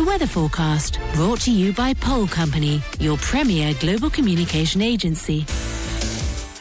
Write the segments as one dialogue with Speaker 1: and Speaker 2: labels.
Speaker 1: The weather forecast brought to you by Pole Company, your premier global communication agency.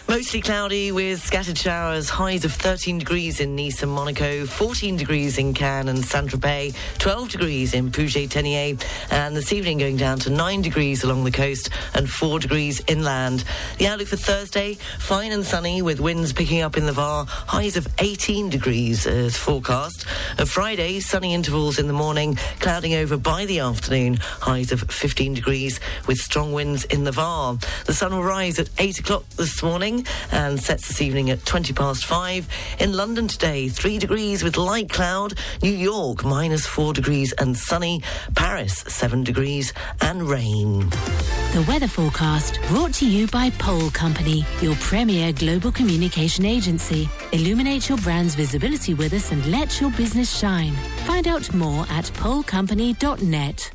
Speaker 2: Mostly cloudy with scattered showers, highs of 13 degrees in Nice and Monaco, 14 degrees in Cannes and Saint-Tropez, 12 degrees in Puget-Théniers, and this evening going down to 9 degrees along the coast and 4 degrees inland. The outlook for Thursday, fine and sunny with winds picking up in the Var, highs of 18 degrees as forecast. A Friday, sunny intervals in the morning, clouding over by the afternoon, highs of 15 degrees with strong winds in the Var. The sun will rise at 8 o'clock this morning and sets this evening at 20 past 5. In London today, 3 degrees with light cloud. New York, minus 4 degrees and sunny. Paris, 7 degrees and rain.
Speaker 1: The weather forecast brought to you by Pole Company, your premier global communication agency. Illuminate your brand's visibility with us and let your business shine. Find out more at polecompany.net.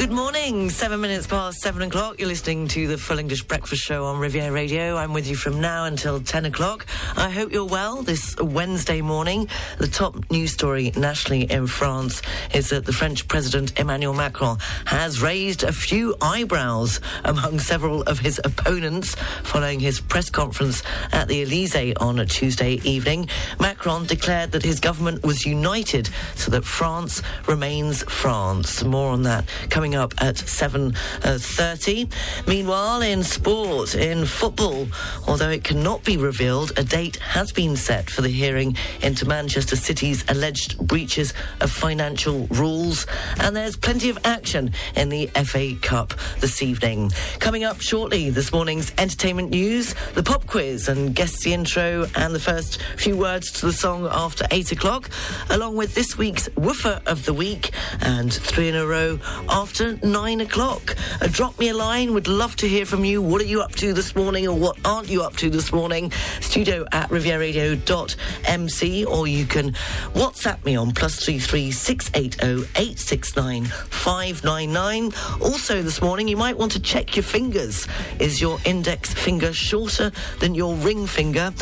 Speaker 2: Good morning, seven minutes past seven o'clock. You're listening to the Full English Breakfast Show on Riviera Radio. I'm with you from now until 10 o'clock. I hope you're well this Wednesday morning. The top news story nationally in France is that the French President Emmanuel Macron has raised a few eyebrows among several of his opponents following his press conference at the Elysee on a Tuesday evening. Macron declared that his government was united so that France remains France. More on that coming up at 7.30. Meanwhile, in sport, in football, although it cannot be revealed, a date has been set for the hearing into Manchester City's alleged breaches of financial rules. And there's plenty of action in the FA Cup this evening. Coming up shortly, this morning's entertainment news, the pop quiz, and guess the intro and the first few words to the song after 8 o'clock, along with this week's woofer of the week and three in a row after nine o'clock. Uh, drop me a line. Would love to hear from you. What are you up to this morning or what aren't you up to this morning? Studio at rivieradio.mc or you can WhatsApp me on plus three three six eight oh eight six nine five nine nine. Also this morning you might want to check your fingers. Is your index finger shorter than your ring finger?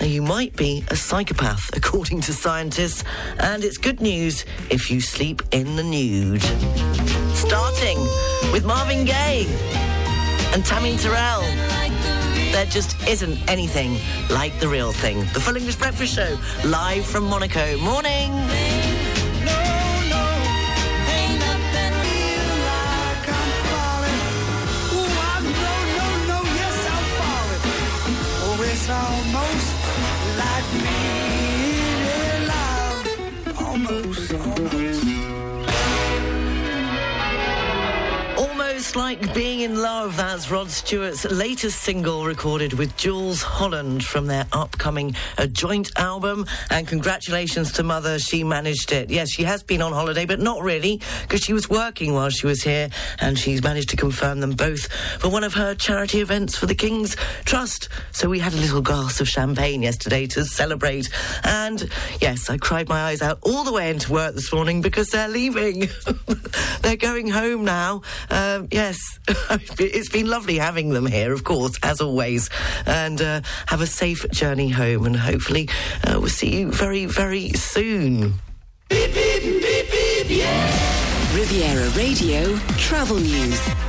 Speaker 2: Uh, you might be a psychopath according to scientists. And it's good news if you sleep in the nude starting with Marvin Gaye and Tammy Terrell. There just isn't anything like the real thing. The Full English Breakfast Show, live from Monaco. Morning.
Speaker 3: Oh, almost like being in love. Almost, almost.
Speaker 2: Almost like being in love. That's Rod Stewart's latest single recorded with Jools Holland from their upcoming joint album. And congratulations to Mother. She managed it. Yes, she has been on holiday, but not really because she was working while she was here and she's managed to confirm them both for one of her charity events for the King's Trust. So we had a little glass of champagne yesterday to celebrate. And yes, I cried my eyes out all the way into work this morning because they're leaving. they're going home now. Um, yes, it's been lovely having them here, of course, as always. And uh, have a safe journey home, and hopefully uh, we'll see you very, very soon.
Speaker 4: Beep, beep, beep, yeah.
Speaker 1: Riviera Radio Travel News.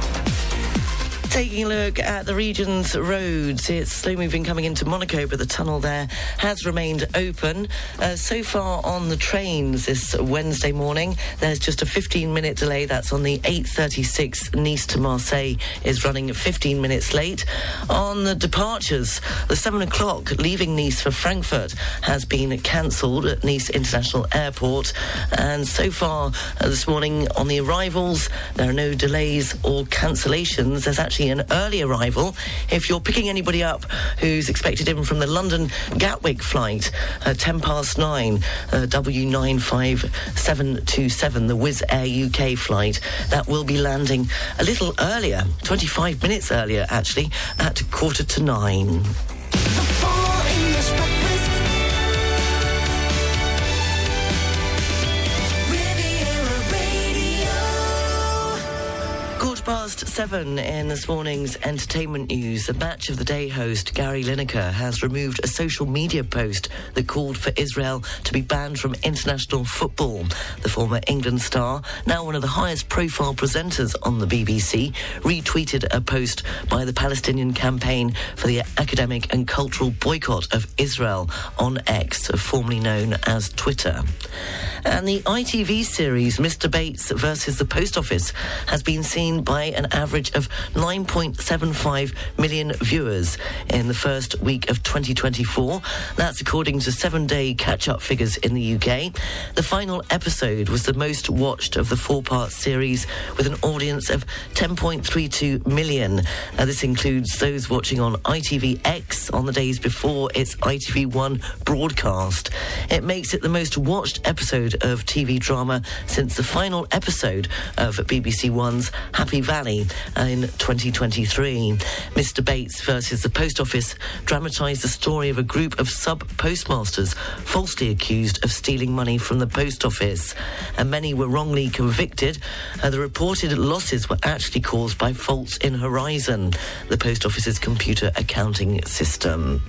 Speaker 2: Taking a look at the region's roads, it's slow moving coming into Monaco, but the tunnel there has remained open. Uh, so far on the trains this Wednesday morning, there's just a 15 minute delay. That's on the 8.36 Nice to Marseille is running 15 minutes late. On the departures, the 7 o'clock leaving Nice for Frankfurt has been cancelled at Nice International Airport. And so far uh, this morning on the arrivals, there are no delays or cancellations. There's actually an early arrival. If you're picking anybody up who's expected in from the London Gatwick flight, uh, 10 past 9, uh, W95727, the Wizz Air UK flight, that will be landing a little earlier, 25 minutes earlier actually, at quarter to 9. Seven in this morning's entertainment news, the Match of the Day host Gary Lineker has removed a social media post that called for Israel to be banned from international football. The former England star, now one of the highest profile presenters on the BBC, retweeted a post by the Palestinian campaign for the academic and cultural boycott of Israel on X, formerly known as Twitter. And the ITV series Mr. Bates versus the Post Office has been seen by an average of 9.75 million viewers in the first week of 2024. That's according to seven day catch up figures in the UK. The final episode was the most watched of the four part series with an audience of 10.32 million. Uh, this includes those watching on ITVX on the days before its ITV1 broadcast. It makes it the most watched episode of TV drama since the final episode of BBC One's Happy Valley in 2023. Mr. Bates versus the Post Office dramatised the story of a group of sub postmasters falsely accused of stealing money from the post office, and many were wrongly convicted. Uh, the reported losses were actually caused by faults in Horizon, the post office's computer accounting system.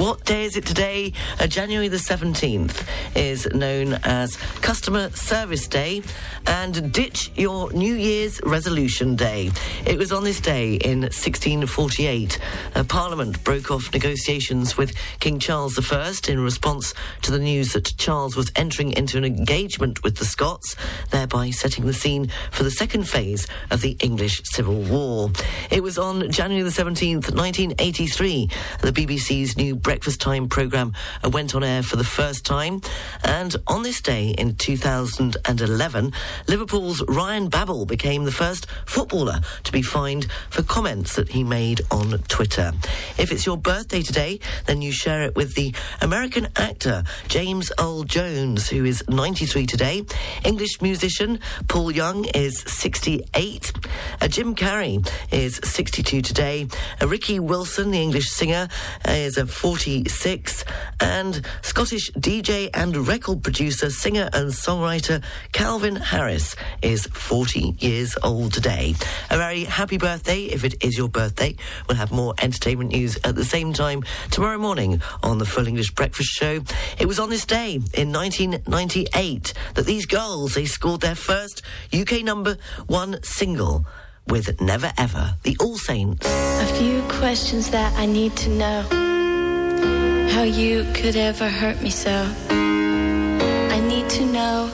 Speaker 2: What day is it today? Uh, January the 17th is known as Customer Service Day and Ditch Your New Year's Resolution Day. It was on this day in 1648. Uh, Parliament broke off negotiations with King Charles I in response to the news that Charles was entering into an engagement with the Scots, thereby setting the scene for the second phase of the English Civil War. It was on January the 17th, 1983, the BBC's new breakfast time programme uh, went on air for the first time. And on this day in 2011, Liverpool's Ryan Babel became the first footballer to be fined for comments that he made on Twitter. If it's your birthday today, then you share it with the American actor James Earl Jones, who is 93 today. English musician Paul Young is 68. Uh, Jim Carrey is 62 today. Uh, Ricky Wilson, the English singer, is a 46. And Scottish DJ and record producer, singer and songwriter Calvin Harris is 40 years old today. A very happy birthday if it is your birthday. We'll have more entertainment news at the same time tomorrow morning on the Full English Breakfast Show. It was on this day in 1998 that these girls they scored their first UK number one single with Never Ever, the All Saints.
Speaker 5: A few questions that I need to know. How you could ever hurt me so. I need to know.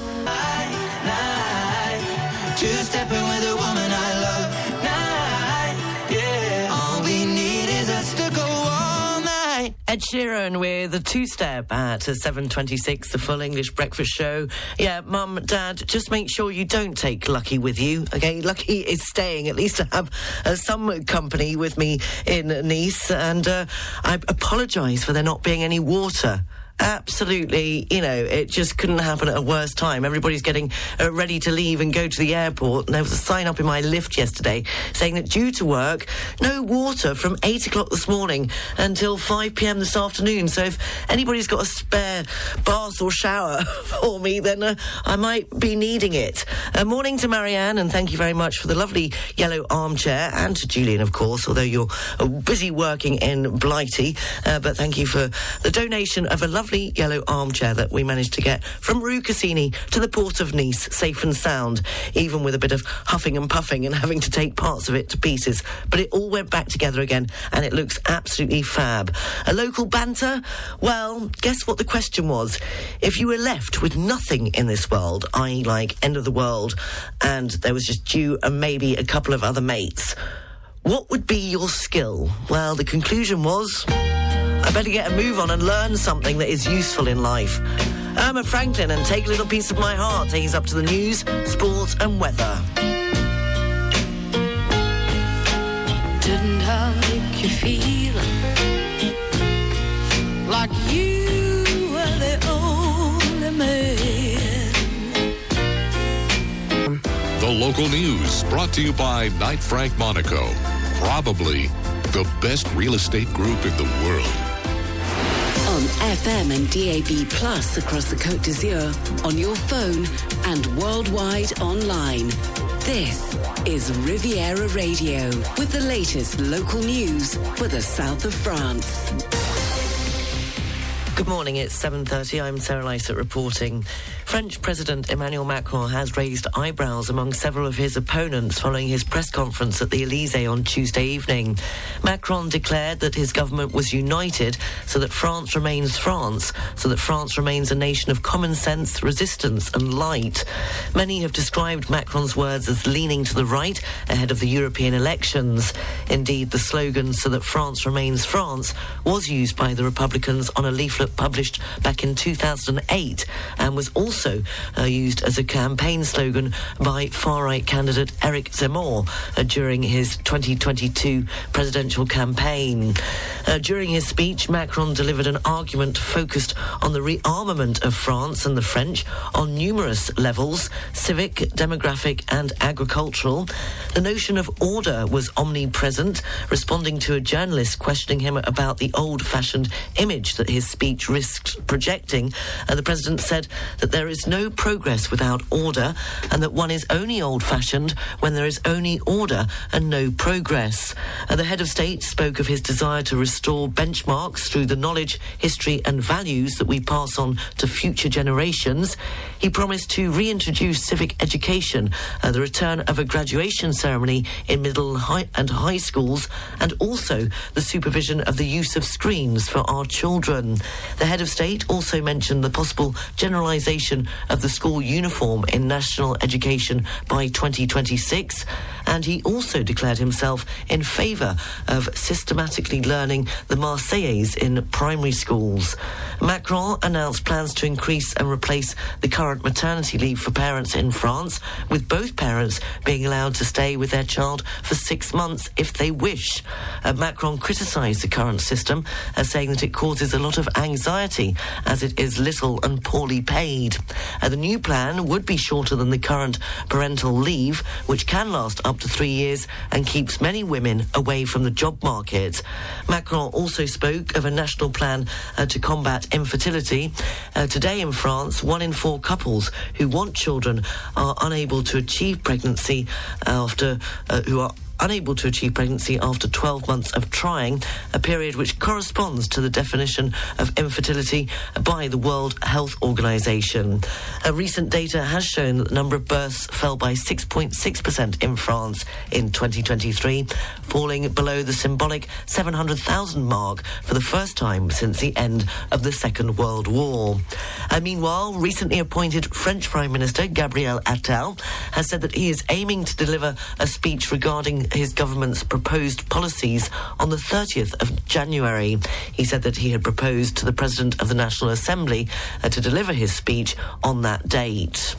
Speaker 3: Two stepping with a woman
Speaker 2: Ed Sheeran with a two-step at 7.26, the Full English Breakfast Show. Yeah, Mum, Dad, just make sure you don't take Lucky with you, okay? Lucky is staying, at least to have uh, some company with me in Nice, and uh, I apologise for there not being any water. Absolutely, you know, it just couldn't happen at a worse time. Everybody's getting uh, ready to leave and go to the airport. And there was a sign up in my lift yesterday saying that due to work, no water from 8 o'clock this morning until 5 pm this afternoon. So if anybody's got a spare bath or shower for me, then uh, I might be needing it. Uh, morning to Marianne, and thank you very much for the lovely yellow armchair, and to Julian, of course, although you're uh, busy working in Blighty. Uh, but thank you for the donation of a lovely yellow armchair that we managed to get from Rue Cassini to the port of Nice, safe and sound, even with a bit of huffing and puffing and having to take parts of it to pieces. But it all went back together again, and it looks absolutely fab. A local banter? Well, guess what the question was? If you were left with nothing in this world, i.e., like end of the world, and there was just you and maybe a couple of other mates, what would be your skill? Well, the conclusion was. I better get a move on and learn something that is useful in life. Erma Franklin and take a little piece of my heart. He's up to the news, sports, and weather.
Speaker 5: Didn't I make you feel like you were the only man?
Speaker 6: The local news brought to you by Knight Frank Monaco. Probably the best real estate group in the world.
Speaker 7: FM and DAB Plus across the Côte d'Azur, on your phone and worldwide online. This is Riviera Radio with the latest local news for the south of France.
Speaker 2: Good morning, it's 7.30. I'm Sarah Lysett reporting. French President Emmanuel Macron has raised eyebrows among several of his opponents following his press conference at the Elysee on Tuesday evening. Macron declared that his government was united so that France remains France, so that France remains a nation of common sense, resistance and light. Many have described Macron's words as leaning to the right ahead of the European elections. Indeed, the slogan so that France remains France was used by the Republicans on a leaflet published back in 2008 and was also uh, used as a campaign slogan by far-right candidate Eric Zemmour uh, during his 2022 presidential campaign. Uh, during his speech, Macron delivered an argument focused on the rearmament of France and the French on numerous levels, civic, demographic and agricultural. The notion of order was omnipresent, responding to a journalist questioning him about the old-fashioned image that his speech risked projecting. Uh, the president said that there is no progress without order and that one is only old fashioned when there is only order and no progress. Uh, the head of state spoke of his desire to restore benchmarks through the knowledge, history, and values that we pass on to future generations. He promised to reintroduce civic education, uh, the return of a graduation ceremony in middle high and high schools, and also the supervision of the use of screens for our children. The head of state also mentioned the possible generalisation of the school uniform in national education by 2026, and he also declared himself in favour of systematically learning the Marseillaise in primary schools. Macron announced plans to increase and replace the current maternity leave for parents in France, with both parents being allowed to stay with their child for six months if they wish. Uh, Macron criticised the current system, uh, saying that it causes a lot of anxiety as it is little and poorly paid. Uh, the new plan would be shorter than the current parental leave, which can last up to three years and keeps many women away from the job market. Macron also spoke of a national plan uh, to combat infertility. Uh, today in France, one in four couples who want children are unable to achieve pregnancy after uh, who are unable to achieve pregnancy after 12 months of trying, a period which corresponds to the definition of infertility by the World Health Organization. A recent data has shown that the number of births fell by 6.6% in France in 2023, falling below the symbolic 700,000 mark for the first time since the end of the Second World War. And meanwhile, recently appointed French Prime Minister Gabriel Attal has said that he is aiming to deliver a speech regarding his government's proposed policies on the 30th of January. He said that he had proposed to the President of the National Assembly uh, to deliver his speech on that date.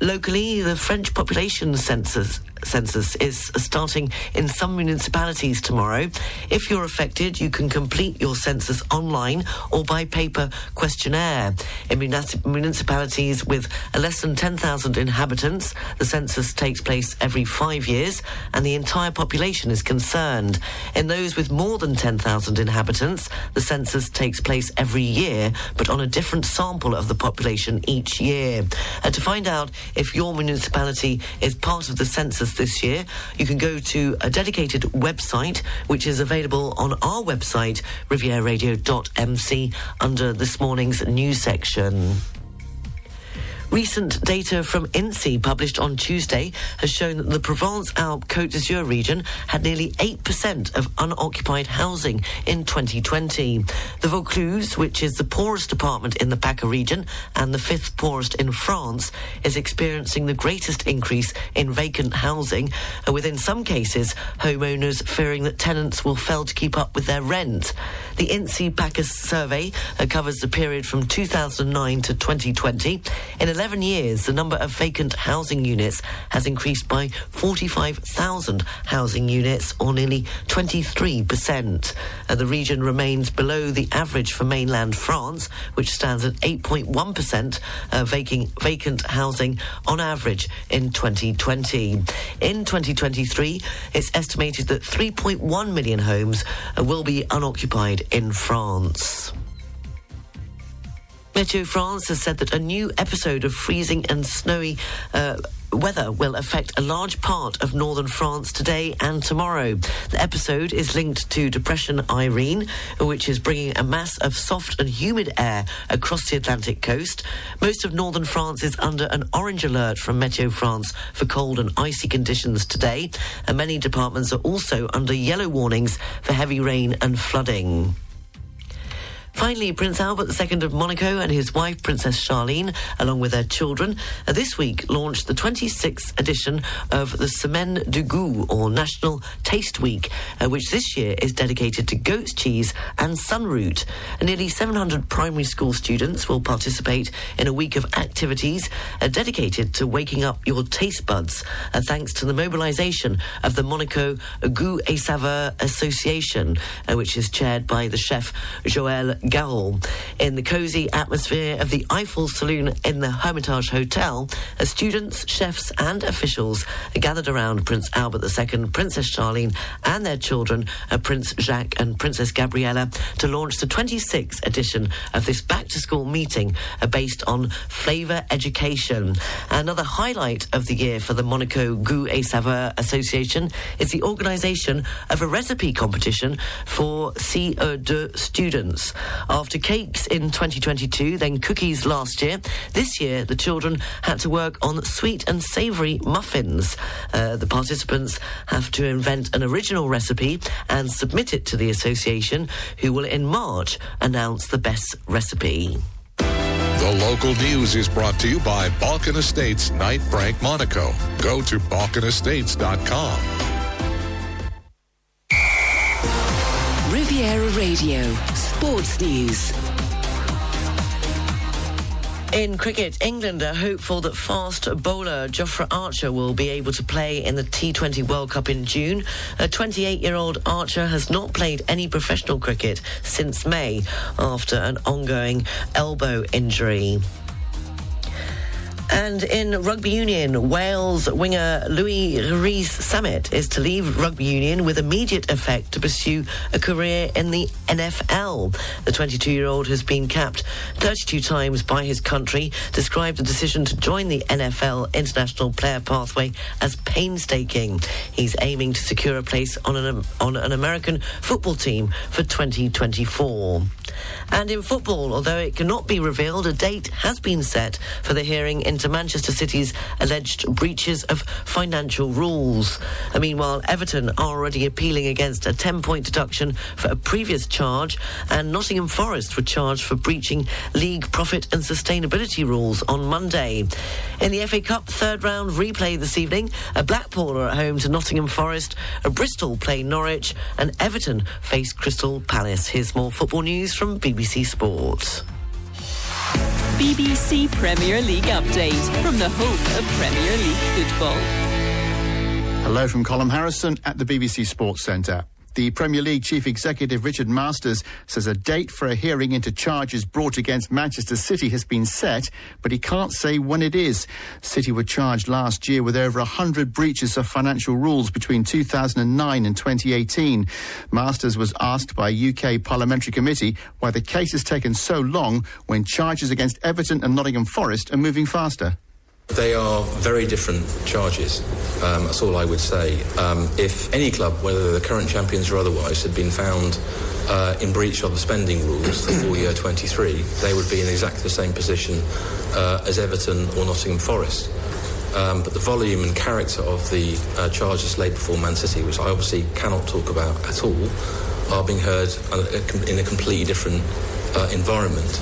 Speaker 2: Locally, the French population census census is starting in some municipalities tomorrow. If you're affected, you can complete your census online or by paper questionnaire. In municipalities with less than 10,000 inhabitants, the census takes place every five years and the entire population is concerned. In those with more than 10,000 inhabitants, the census takes place every year, but on a different sample of the population each year. And to find out if your municipality is part of the census this year, you can go to a dedicated website which is available on our website, rivieradio.mc, under this morning's news section. Recent data from INSEE published on Tuesday has shown that the Provence-Alpes Côte d'Azur region had nearly 8% of unoccupied housing in 2020. The Vaucluse, which is the poorest department in the PACA region and the fifth poorest in France, is experiencing the greatest increase in vacant housing, with in some cases homeowners fearing that tenants will fail to keep up with their rent. The INSEE PACA survey uh, covers the period from 2009 to 2020. In 11 years, the number of vacant housing units has increased by 45,000 housing units, or nearly 23%. Uh, the region remains below the average for mainland France, which stands at 8.1% uh, vacant, vacant housing on average in 2020. In 2023, it's estimated that 3.1 million homes uh, will be unoccupied in France. Meteo France has said that a new episode of freezing and snowy uh, weather will affect a large part of northern France today and tomorrow. The episode is linked to Depression Irene, which is bringing a mass of soft and humid air across the Atlantic coast. Most of northern France is under an orange alert from Meteo France for cold and icy conditions today, and many departments are also under yellow warnings for heavy rain and flooding. Finally, Prince Albert II of Monaco and his wife, Princess Charlene, along with their children, uh, this week launched the 26th edition of the Semaine du Goût, or National Taste Week, uh, which this year is dedicated to goat's cheese and sunroot. Nearly 700 primary school students will participate in a week of activities uh, dedicated to waking up your taste buds, thanks to the mobilisation of the Monaco Goût et Saveur Association, which is chaired by the chef Joël Garault. In the cosy atmosphere of the Eiffel Saloon in the Hermitage Hotel, as students, chefs, and officials gathered around Prince Albert II, Princess Charlene, and their children, Prince Jacques and Princess Gabriella, to launch the 26th edition of this back to school meeting uh, based on flavour education. Another highlight of the year for the Monaco Goût et Saveur Association is the organisation of a recipe competition for CE2 students. After cakes in 2022, then cookies last year, this year the children had to work on sweet and savoury muffins. Uh, the participants have to invent an original recipe and submit it to the association, who will in March announce the best recipe.
Speaker 6: The local news is brought to you by Balkan Estates Knight Frank Monaco. Go to balkanestates.com.
Speaker 7: Riviera Radio, Sports News.
Speaker 2: In cricket, England are hopeful that fast bowler Jofra Archer will be able to play in the T20 World Cup in June. A 28 year old Archer has not played any professional cricket since May after an ongoing elbow injury. And in rugby union, Wales winger Louis Rees-Zammit is to leave rugby union with immediate effect to pursue a career in the NFL. The 22 year old has been capped 32 times by his country, described the decision to join the NFL international player pathway as painstaking. He's aiming to secure a place on an, on an American football team for 2024. And in football, although it cannot be revealed, a date has been set for the hearing into Manchester City's alleged breaches of financial rules. And meanwhile, Everton are already appealing against a 10 point deduction for a previous charge, and Nottingham Forest were charged for breaching league profit and sustainability rules on Monday. In the FA Cup third round replay this evening, a Blackpool are at home to Nottingham Forest, a Bristol play Norwich, and Everton face Crystal Palace. Here's more football news from BBC Sport.
Speaker 8: BBC Premier League update from the home of Premier League football.
Speaker 9: Hello from Colin Harrison at the BBC Sports Centre. The Premier League Chief Executive Richard Masters says a date for a hearing into charges brought against Manchester City has been set, but he can't say when it is. City were charged last year with over 100 breaches of financial rules between 2009 and 2018. Masters was asked by a UK parliamentary committee why the case has taken so long when charges against Everton and Nottingham Forest are moving faster.
Speaker 10: They are very different charges. Um, that's all I would say. Um, if any club, whether the current champions or otherwise, had been found uh, in breach of the spending rules for year 23, they would be in exactly the same position uh, as Everton or Nottingham Forest. Um, but the volume and character of the uh, charges laid before Man City, which I obviously cannot talk about at all, are being heard in a completely different uh, environment.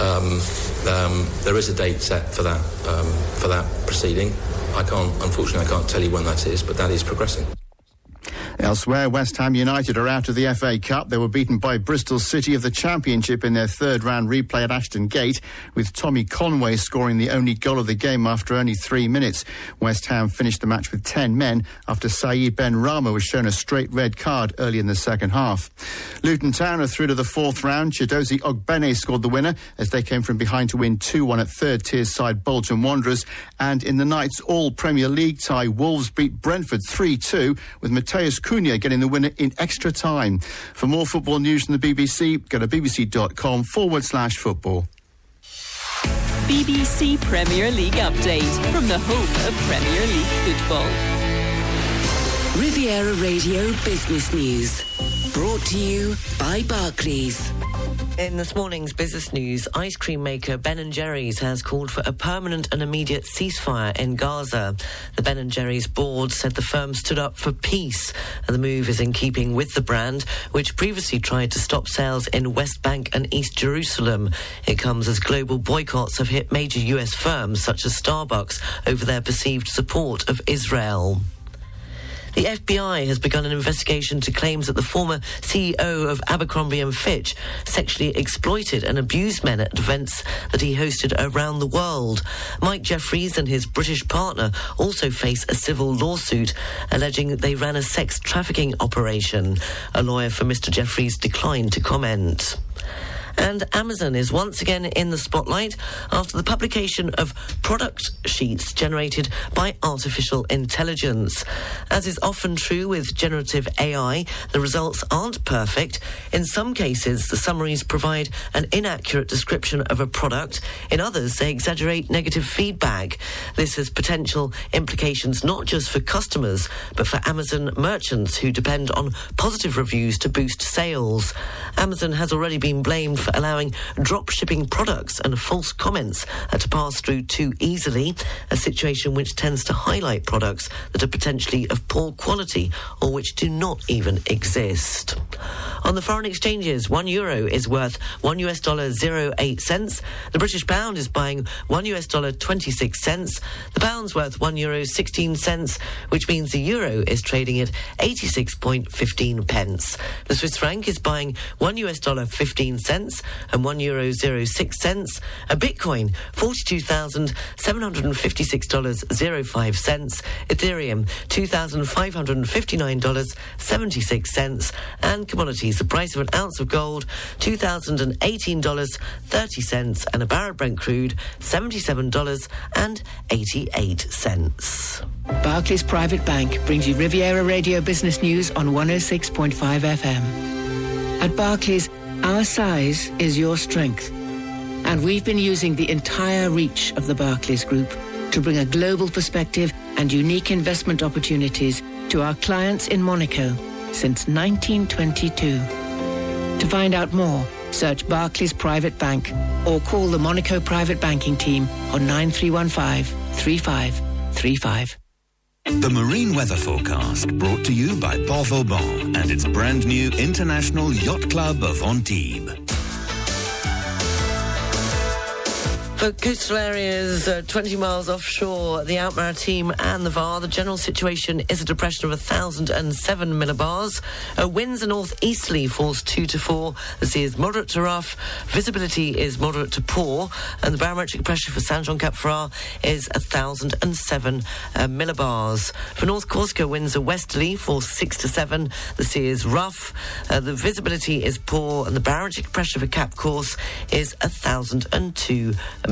Speaker 10: Um, um, there is a date set for that um, for that proceeding. I can't, unfortunately, I can't tell you when that is, but that is progressing.
Speaker 9: Elsewhere, West Ham United are out of the FA Cup. They were beaten by Bristol City of the Championship in their third round replay at Ashton Gate, with Tommy Conway scoring the only goal of the game after only three minutes. West Ham finished the match with 10 men after Saeed Benrahma was shown a straight red card early in the second half. Luton Town are through to the fourth round. Chidozie Ogbene scored the winner as they came from behind to win 2 1 at third tier side Bolton Wanderers. And in the night's all Premier League tie, Wolves beat Brentford 3 2 with Matheus Cunha getting the winner in extra time. For more football news from the BBC, go to bbc.com forward slash football.
Speaker 8: BBC Premier League update from the home of Premier League football.
Speaker 7: Riviera Radio Business News. Brought to you by Barclays.
Speaker 2: In this morning's business news, ice cream maker Ben & Jerry's has called for a permanent and immediate ceasefire in Gaza. The Ben & Jerry's board said the firm stood up for peace, and the move is in keeping with the brand, which previously tried to stop sales in West Bank and East Jerusalem. It comes as global boycotts have hit major U.S. firms such as Starbucks over their perceived support of Israel. The FBI has begun an investigation to claims that the former CEO of Abercrombie and Fitch sexually exploited and abused men at events that he hosted around the world. Mike Jeffries and his British partner also face a civil lawsuit alleging that they ran a sex trafficking operation. A lawyer for Mr. Jeffries declined to comment. And Amazon is once again in the spotlight after the publication of product sheets generated by artificial intelligence. As is often true with generative AI, the results aren't perfect. In some cases, the summaries provide an inaccurate description of a product. In others, they exaggerate negative feedback. This has potential implications not just for customers, but for Amazon merchants who depend on positive reviews to boost sales. Amazon has already been blamed for allowing drop shipping products and false comments to pass through too easily, a situation which tends to highlight products that are potentially of poor quality or which do not even exist. On the foreign exchanges, one euro is worth one US dollar zero eight cents. The British pound is buying one US dollar 26 cents. The pound's worth one euro 16 cents, which means the euro is trading at 86.15 pence. The Swiss franc is buying one US dollar 15 cents and one euro zero six cents. A Bitcoin, $42,756.05. Ethereum, $2,559.76. And commodities, the price of an ounce of gold, $2,018.30. And a barrel Brent crude, $77.88.
Speaker 11: Barclays Private Bank brings you Riviera Radio Business News on 106.5 FM. At Barclays, our size is your strength. And we've been using the entire reach of the Barclays Group to bring a global perspective and unique investment opportunities to our clients in Monaco since 1922. To find out more, search Barclays Private Bank or call the Monaco Private Banking Team on 9315 3535.
Speaker 12: The Marine Weather Forecast brought to you by Port Vauban and its brand new International Yacht Club of Antibes.
Speaker 2: For coastal areas uh, 20 miles offshore, the Alpes-Maritimes and the Var, the general situation is a depression of 1,007 millibars. Uh, winds are northeasterly, force 2 to 4. The sea is moderate to rough. Visibility is moderate to poor. And the barometric pressure for Saint-Jean-Cap-Ferrat is 1,007 uh, millibars. For North Corsica, winds are westerly, force 6 to 7. The sea is rough. Uh, the visibility is poor. And the barometric pressure for Cap Corse is 1,002 millibars.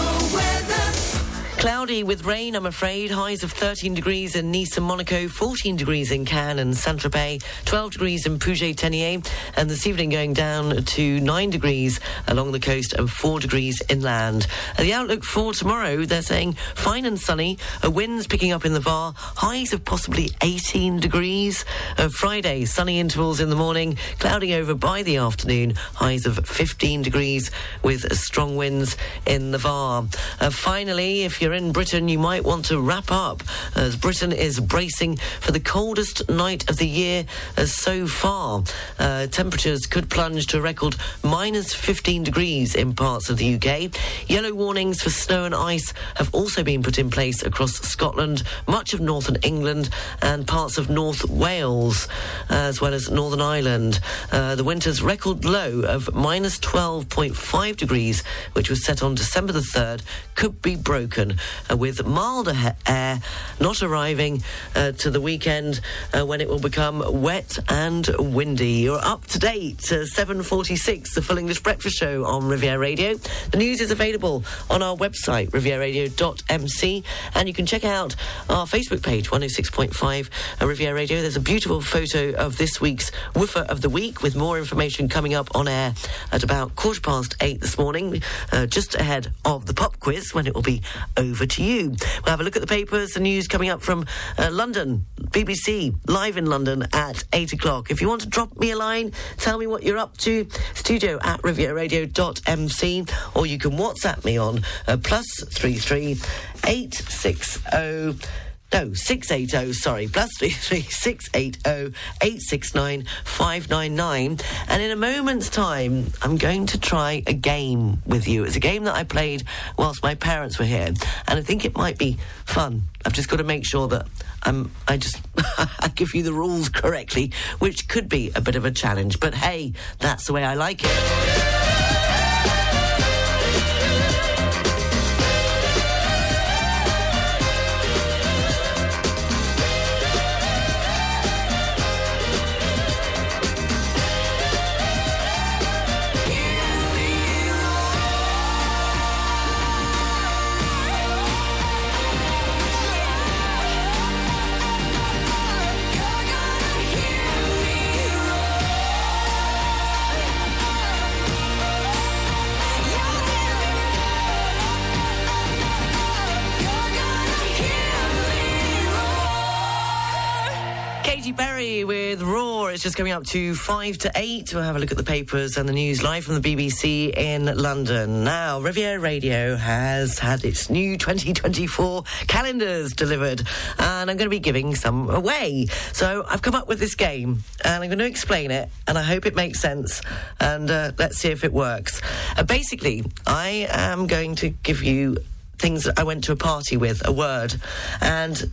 Speaker 2: Cloudy with rain, I'm afraid. Highs of 13 degrees in Nice and Monaco, 14 degrees in Cannes and Saint-Tropez, 12 degrees in Puget-Théniers, and this evening going down to 9 degrees along the coast and 4 degrees inland. Uh, the outlook for tomorrow, they're saying fine and sunny, uh, winds picking up in the Var, highs of possibly 18 degrees. Uh, Friday, sunny intervals in the morning, clouding over by the afternoon, highs of 15 degrees with strong winds in the Var. Uh, finally, if you're in Britain, you might want to wrap up as Britain is bracing for the coldest night of the year uh, so far. Uh, temperatures could plunge to a record minus 15 degrees in parts of the UK. Yellow warnings for snow and ice have also been put in place across Scotland, much of northern England, and parts of North Wales, as well as Northern Ireland. Uh, the winter's record low of minus 12.5 degrees, which was set on December the 3rd, could be broken with milder air not arriving uh, to the weekend uh, when it will become wet and windy. You're up to date. Uh, 7:46, the Full English Breakfast Show on Riviera Radio. The news is available on our website rivieradio.mc, and you can check out our Facebook page 106.5 uh, Riviera Radio. There's a beautiful photo of this week's woofer of the week with more information coming up on air at about quarter past eight this morning, uh, just ahead of the pop quiz when it will be over to you. We'll have a look at the papers, the news coming up from uh, London, BBC, live in London at eight o'clock. If you want to drop me a line, tell me what you're up to, studio at rivieradio.mc, or you can WhatsApp me on uh, plus three three eight six oh. No, 680, sorry, plus 33 680 869 599. And in a moment's time, I'm going to try a game with you. It's a game that I played whilst my parents were here, and I think it might be fun. I've just got to make sure that I'm, I just I give you the rules correctly, which could be a bit of a challenge. But hey, that's the way I like it. It's just coming up to five to eight. We'll have a look at the papers and the news live from the BBC in London. Now, Riviera Radio has had its new 2024 calendars delivered, and I'm going to be giving some away. So I've come up with this game, and I'm going to explain it, and I hope it makes sense. And uh, let's see if it works. Uh, basically, I am going to give you things that I went to a party with, a word, and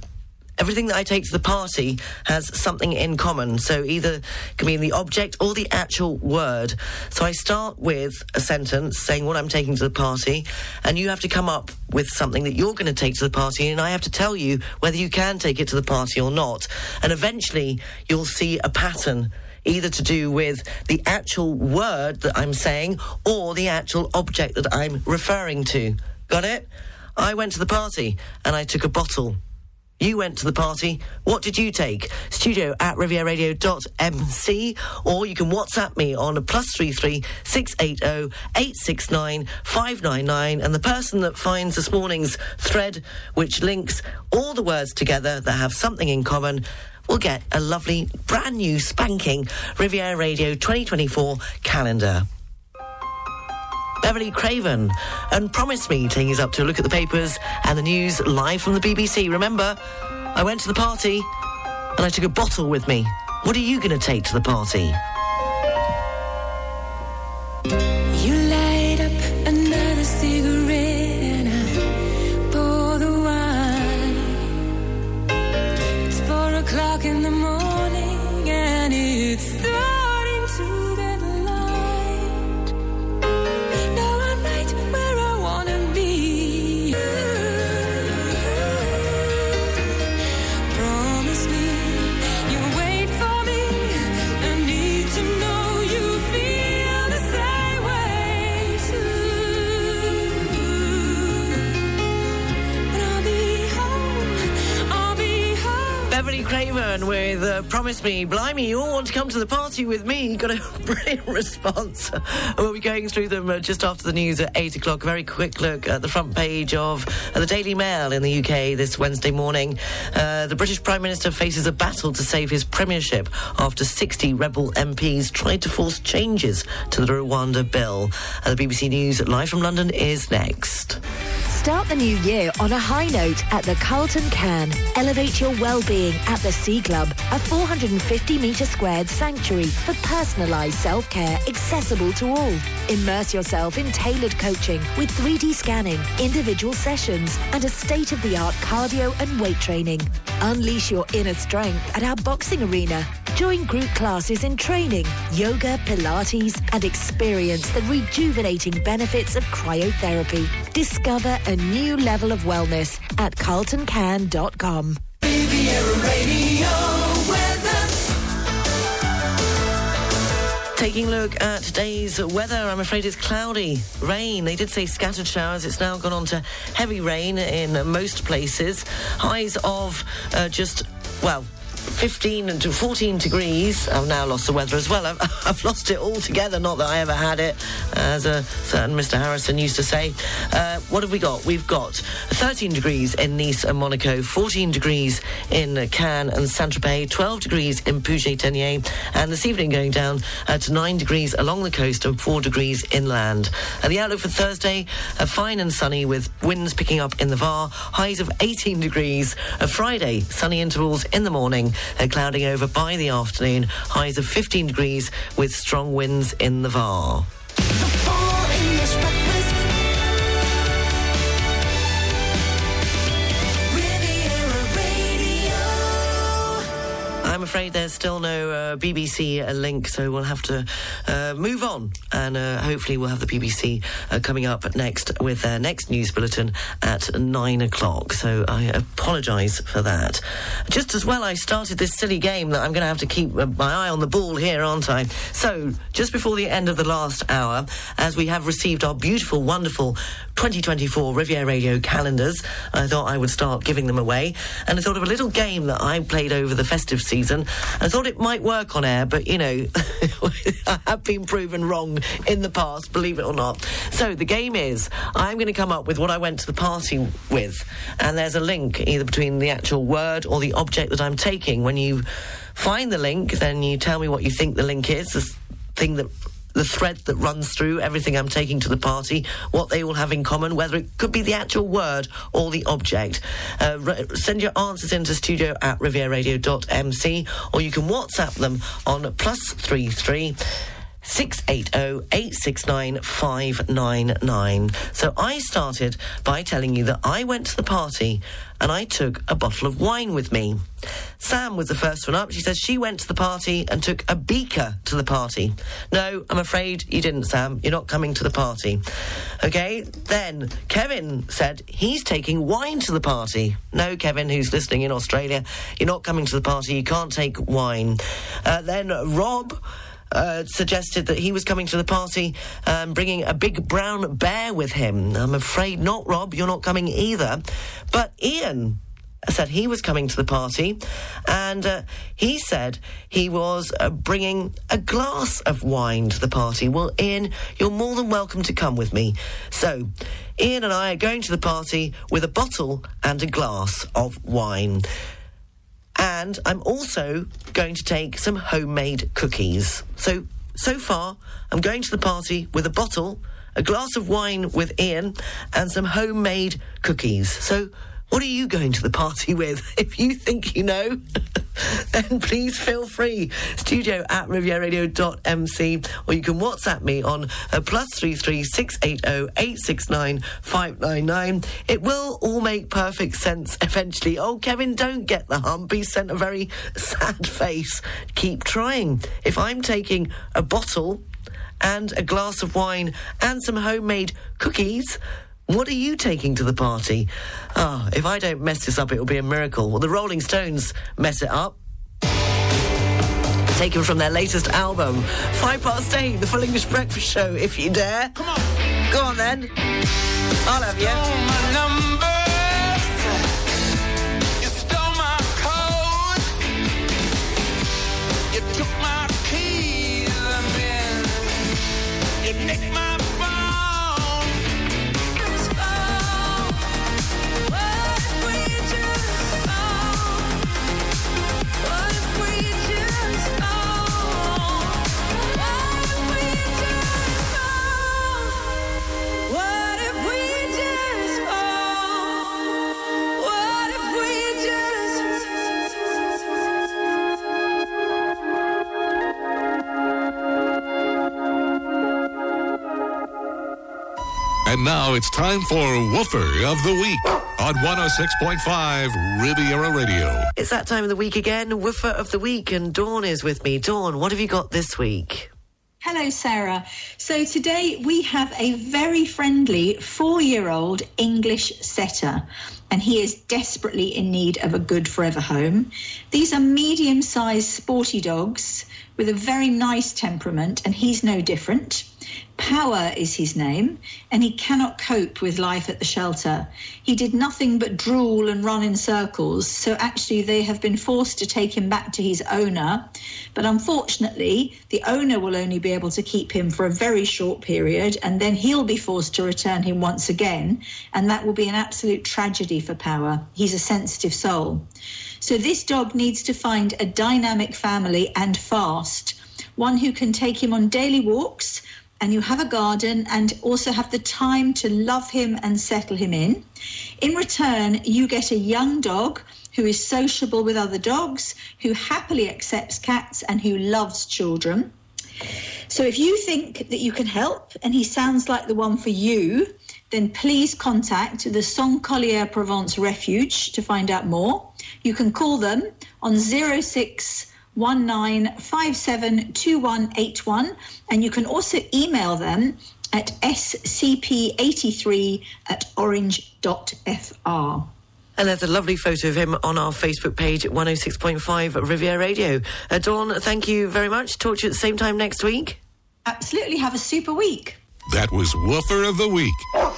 Speaker 2: everything that I take to the party has something in common. So either it can be the object or the actual word. So I start with a sentence saying what I'm taking to the party, and you have to come up with something that you're going to take to the party, and I have to tell you whether you can take it to the party or not. And eventually you'll see a pattern. Either to do with the actual word that I'm saying or the actual object that I'm referring to. Got it? I went to the party and I took a bottle. You went to the party. What did you take? Studio at rivieradio.mc or you can WhatsApp me on a plus three three six eight oh eight six nine five nine nine and the person that finds this morning's thread which links all the words together that have something in common will get a lovely brand new spanking Riviera Radio 2024 calendar. Beverly Craven, and Promise Me taking up to look at the papers and the news live from the BBC. Remember, I went to the party and I took a bottle with me. What are you going to take to the party?
Speaker 13: Promise Me.
Speaker 2: Blimey, you all want to come to the party with me. Got a brilliant response. We'll be going through them uh, just after the news at 8 o'clock. Very quick look at the front page of uh, the Daily Mail in the UK this Wednesday morning. Uh, the British Prime Minister faces a battle to save his premiership after 60 rebel MPs tried to force changes to the Rwanda bill. Uh, the BBC News live from London is next.
Speaker 14: Start the new year on a high note at the Carlton Cannes. Elevate your well-being at the Sea Club, a 450 metre squared sanctuary for personalised self-care accessible to all. Immerse yourself in tailored coaching with 3D scanning, individual sessions and a state-of-the-art cardio and weight training. Unleash your inner strength at our boxing arena. Join group classes in training, yoga, Pilates, and experience the rejuvenating benefits of cryotherapy. Discover a new level of wellness at carltoncannes.com.
Speaker 3: Riviera Radio
Speaker 2: Taking a look at today's weather, I'm afraid it's cloudy. Rain. They did say scattered showers. It's now gone on to heavy rain in most places. Highs of uh, just, well, 15 to 14 degrees. I've now lost the weather as well. I've, I've lost it altogether. Not that I ever had it, as a certain Mr. Harrison used to say. Uh, what have we got? We've got 13 degrees in Nice and Monaco, 14 degrees in Cannes and Saint-Tropez, 12 degrees in Puget-Théniers, and this evening going down uh, to 9 degrees along the coast and 4 degrees inland. And the outlook for Thursday, uh, fine and sunny with winds picking up in the Var, highs of 18 degrees. Uh, Friday, sunny intervals in the morning, uh, Uh, clouding over by the afternoon, highs of 15 degrees with strong winds in the Var. Afraid there's still no uh, BBC uh, link, so we'll have to uh, move on. And uh, hopefully, we'll have the BBC uh, coming up next with their next news bulletin at nine o'clock. So I apologise for that. Just as well, I started this silly game that I'm going to have to keep uh, my eye on the ball here, aren't I? So, just before the end of the last hour, as we have received our beautiful, wonderful 2024 Riviera Radio calendars, I thought I would start giving them away. And I thought of a little game that I played over the festive season. I thought it might work on air, but you know, I have been proven wrong in the past, believe it or not. So the game is I'm going to come up with what I went to the party with, and there's a link either between the actual word or the object that I'm taking. When you find the link, then you tell me what you think the link is, the thing that the thread that runs through everything I'm taking to the party, what they all have in common, whether it could be the actual word or the object. Uh, r- send your answers into studio at rivieraradio.mc or you can WhatsApp them on plus three three. 680-869-599. So I started by telling you that I went to the party and I took a bottle of wine with me. Sam was the first one up. She says she went to the party and took a beaker to the party. No, I'm afraid you didn't, Sam. You're not coming to the party. Okay, then Kevin said he's taking wine to the party. No, Kevin, who's listening in Australia, you're not coming to the party. You can't take wine. Uh, then Rob uh, suggested that he was coming to the party um, bringing a big brown bear with him. I'm afraid not, Rob. You're not coming either. But Ian said he was coming to the party, and uh, he said he was uh, bringing a glass of wine to the party. Well, Ian, you're more than welcome to come with me. So, Ian and I are going to the party with a bottle and a glass of wine. And I'm also going to take some homemade cookies. So, so far, I'm going to the party with a bottle, a glass of wine with Ian, and some homemade cookies. So, what are you going to the party with? If you think you know, then please feel free. Studio at rivieraradio.mc or you can WhatsApp me on uh, plus three three six eight oh eight six nine five nine nine. It will all make perfect sense eventually. Oh, Kevin, don't get the hump. He sent a very sad face. Keep trying. If I'm taking a bottle and a glass of wine and some homemade cookies. What are you taking to the party? Ah, if I don't mess this up, it'll be a miracle. Well, the Rolling Stones mess it up. Taken from their latest album, Five Past Eight, the Full English Breakfast Show, if you dare. Come on. Go on then. I'll have you.
Speaker 6: Now it's time for Woofer of the Week on 106.5 Riviera Radio.
Speaker 2: It's that time of the week again, Woofer of the Week, and Dawn is with me. Dawn, what have you got this week?
Speaker 15: Hello, Sarah. So today we have a very friendly four year old English setter, and he is desperately in need of a good forever home. These are medium sized sporty dogs with a very nice temperament, and he's no different. Power is his name, and he cannot cope with life at the shelter. He did nothing but drool and run in circles, so actually they have been forced to take him back to his owner. But unfortunately, the owner will only be able to keep him for a very short period, and then he'll be forced to return him once again, and that will be an absolute tragedy for Power. He's a sensitive soul. So this dog needs to find a dynamic family and fast, one who can take him on daily walks and you have a garden and also have the time to love him and settle him in. In return, you get a young dog who is sociable with other dogs, who happily accepts cats, and who loves children. So if you think that you can help and he sounds like the one for you, then please contact the Saint Collier Provence Refuge to find out more. You can call them on 06 19572181 and you can also email them at scp83 at orange.fr.
Speaker 2: And there's a lovely photo of him on our Facebook page at 106.5 Riviera Radio. Uh, Dawn, thank you very much. Talk to you at the same time next week.
Speaker 15: Absolutely. Have a super week.
Speaker 6: That was Woofer of the Week.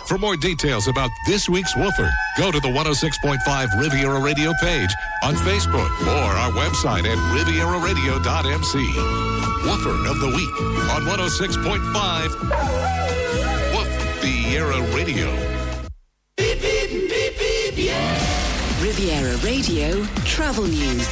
Speaker 6: For more details about this week's Woofer, go to the 106.5 Riviera Radio page on Facebook or our website at rivieraradio.mc. Woofer of the Week on 106.5 Riviera Radio.
Speaker 4: Beep, beep, beep, beep, yeah.
Speaker 7: Riviera Radio Travel News.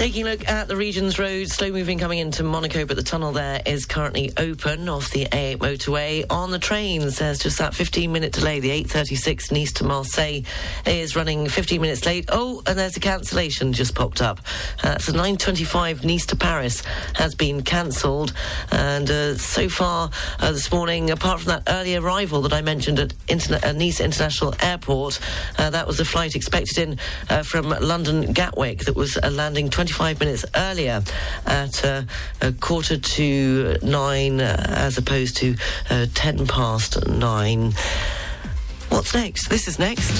Speaker 2: Taking a look at the region's roads, slow moving coming into Monaco, but the tunnel there is currently open off the A8 motorway. On the trains, there's just that 15 minute delay. The 836 Nice to Marseille is running 15 minutes late. Oh, and there's a cancellation just popped up. Uh, so 925 Nice to Paris has been cancelled. And uh, so far uh, this morning, apart from that early arrival that I mentioned at Interna- uh, Nice International Airport, uh, that was a flight expected in uh, from London Gatwick that was landing 20 25 minutes earlier at uh, a quarter to nine uh, as opposed to uh, 10 past nine. What's next? This is next.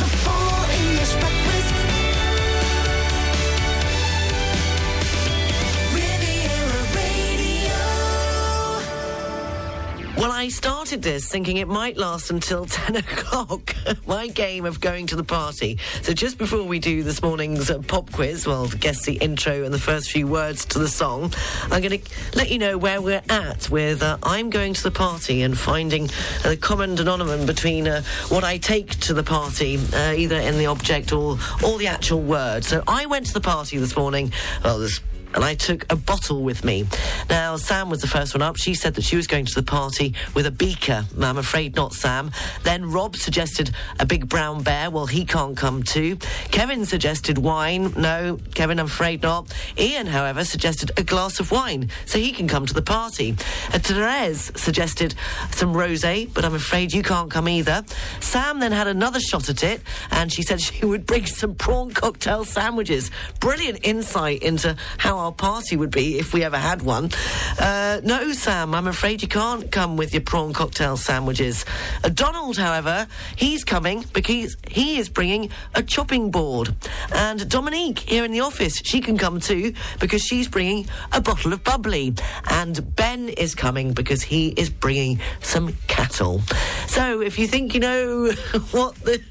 Speaker 2: Well, I started this thinking it might last until 10 o'clock, my game of going to the party. So just before we do this morning's uh, pop quiz, well, guess the intro and the first few words to the song, I'm going to let you know where we're at with uh, I'm going to the party and finding the common denominator between uh, what I take to the party, uh, either in the object or, or the actual word. So I went to the party this morning. Well, there's and I took a bottle with me. Now, Sam was the first one up. She said that she was going to the party with a beaker. I'm afraid not Sam. Then Rob suggested a big brown bear. Well, he can't come too. Kevin suggested wine. No, Kevin, I'm afraid not. Ian, however, suggested a glass of wine, so he can come to the party. Uh, Therese suggested some rosé, but I'm afraid you can't come either. Sam then had another shot at it, and she said she would bring some prawn cocktail sandwiches. Brilliant insight into how our party would be if we ever had one. Uh, no, Sam, I'm afraid you can't come with your prawn cocktail sandwiches. Uh, Donald, however, he's coming because he is bringing a chopping board. And Dominique, here in the office, she can come too because she's bringing a bottle of bubbly. And Ben is coming because he is bringing some cattle. So if you think you know what the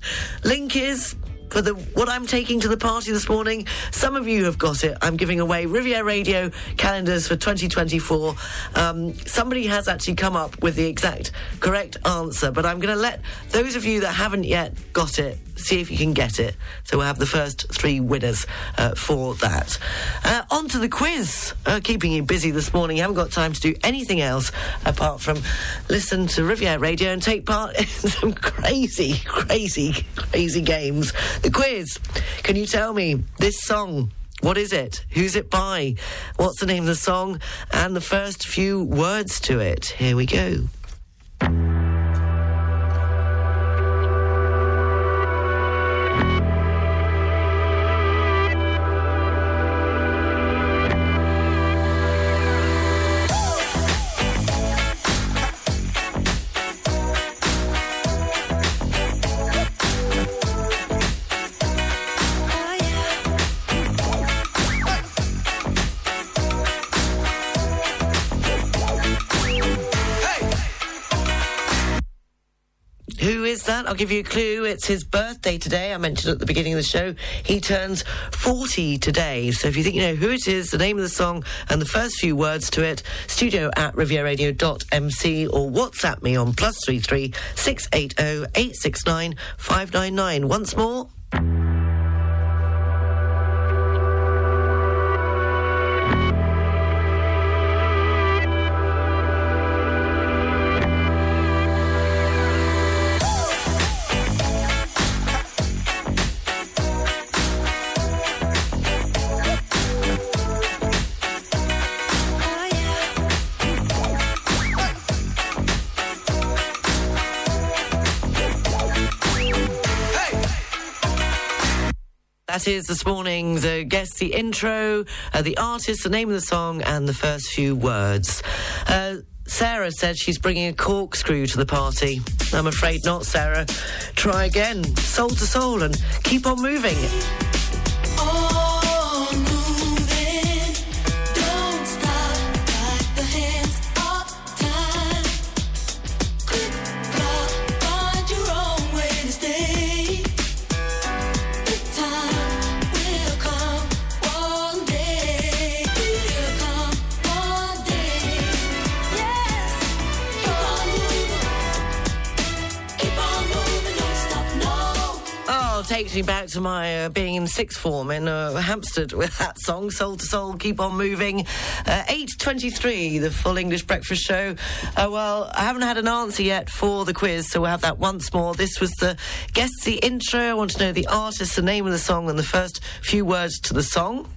Speaker 2: link is, for the what I'm taking to the party this morning. Some of you have got it. I'm giving away Riviera Radio calendars for 2024. Um, somebody has actually come up with the exact correct answer, but I'm going to let those of you that haven't yet got it see if you can get it. So we'll have the first three winners uh, for that. Uh, on to the quiz. Uh, keeping you busy this morning. You haven't got time to do anything else apart from listen to Riviera Radio and take part in some crazy, crazy, crazy games. The quiz. Can you tell me this song? What is it? Who's it by? What's the name of the song? And the first few words to it. Here we go. That, I'll give you a clue. It's his birthday today. I mentioned at the beginning of the show. He turns 40 today. So if you think you know who it is, the name of the song, and the first few words to it, studio at rivieraradio.mc or WhatsApp me on plus three three six eight zero eight six nine five nine nine. Once more. Is this morning's uh, guess, the intro, uh, the artist, the name of the song, and the first few words. Uh, Sarah said she's bringing a corkscrew to the party. I'm afraid not, Sarah. Try again, soul to soul, and keep on moving. Me back to my uh, being in sixth form in uh, Hampstead with that song, Soul to Soul, Keep On Moving. Uh, 8.23, the full English breakfast show. Uh, well, I haven't had an answer yet for the quiz, so we'll have that once more. This was the guess the intro. I want to know the artist, the name of the song, and the first few words to the song.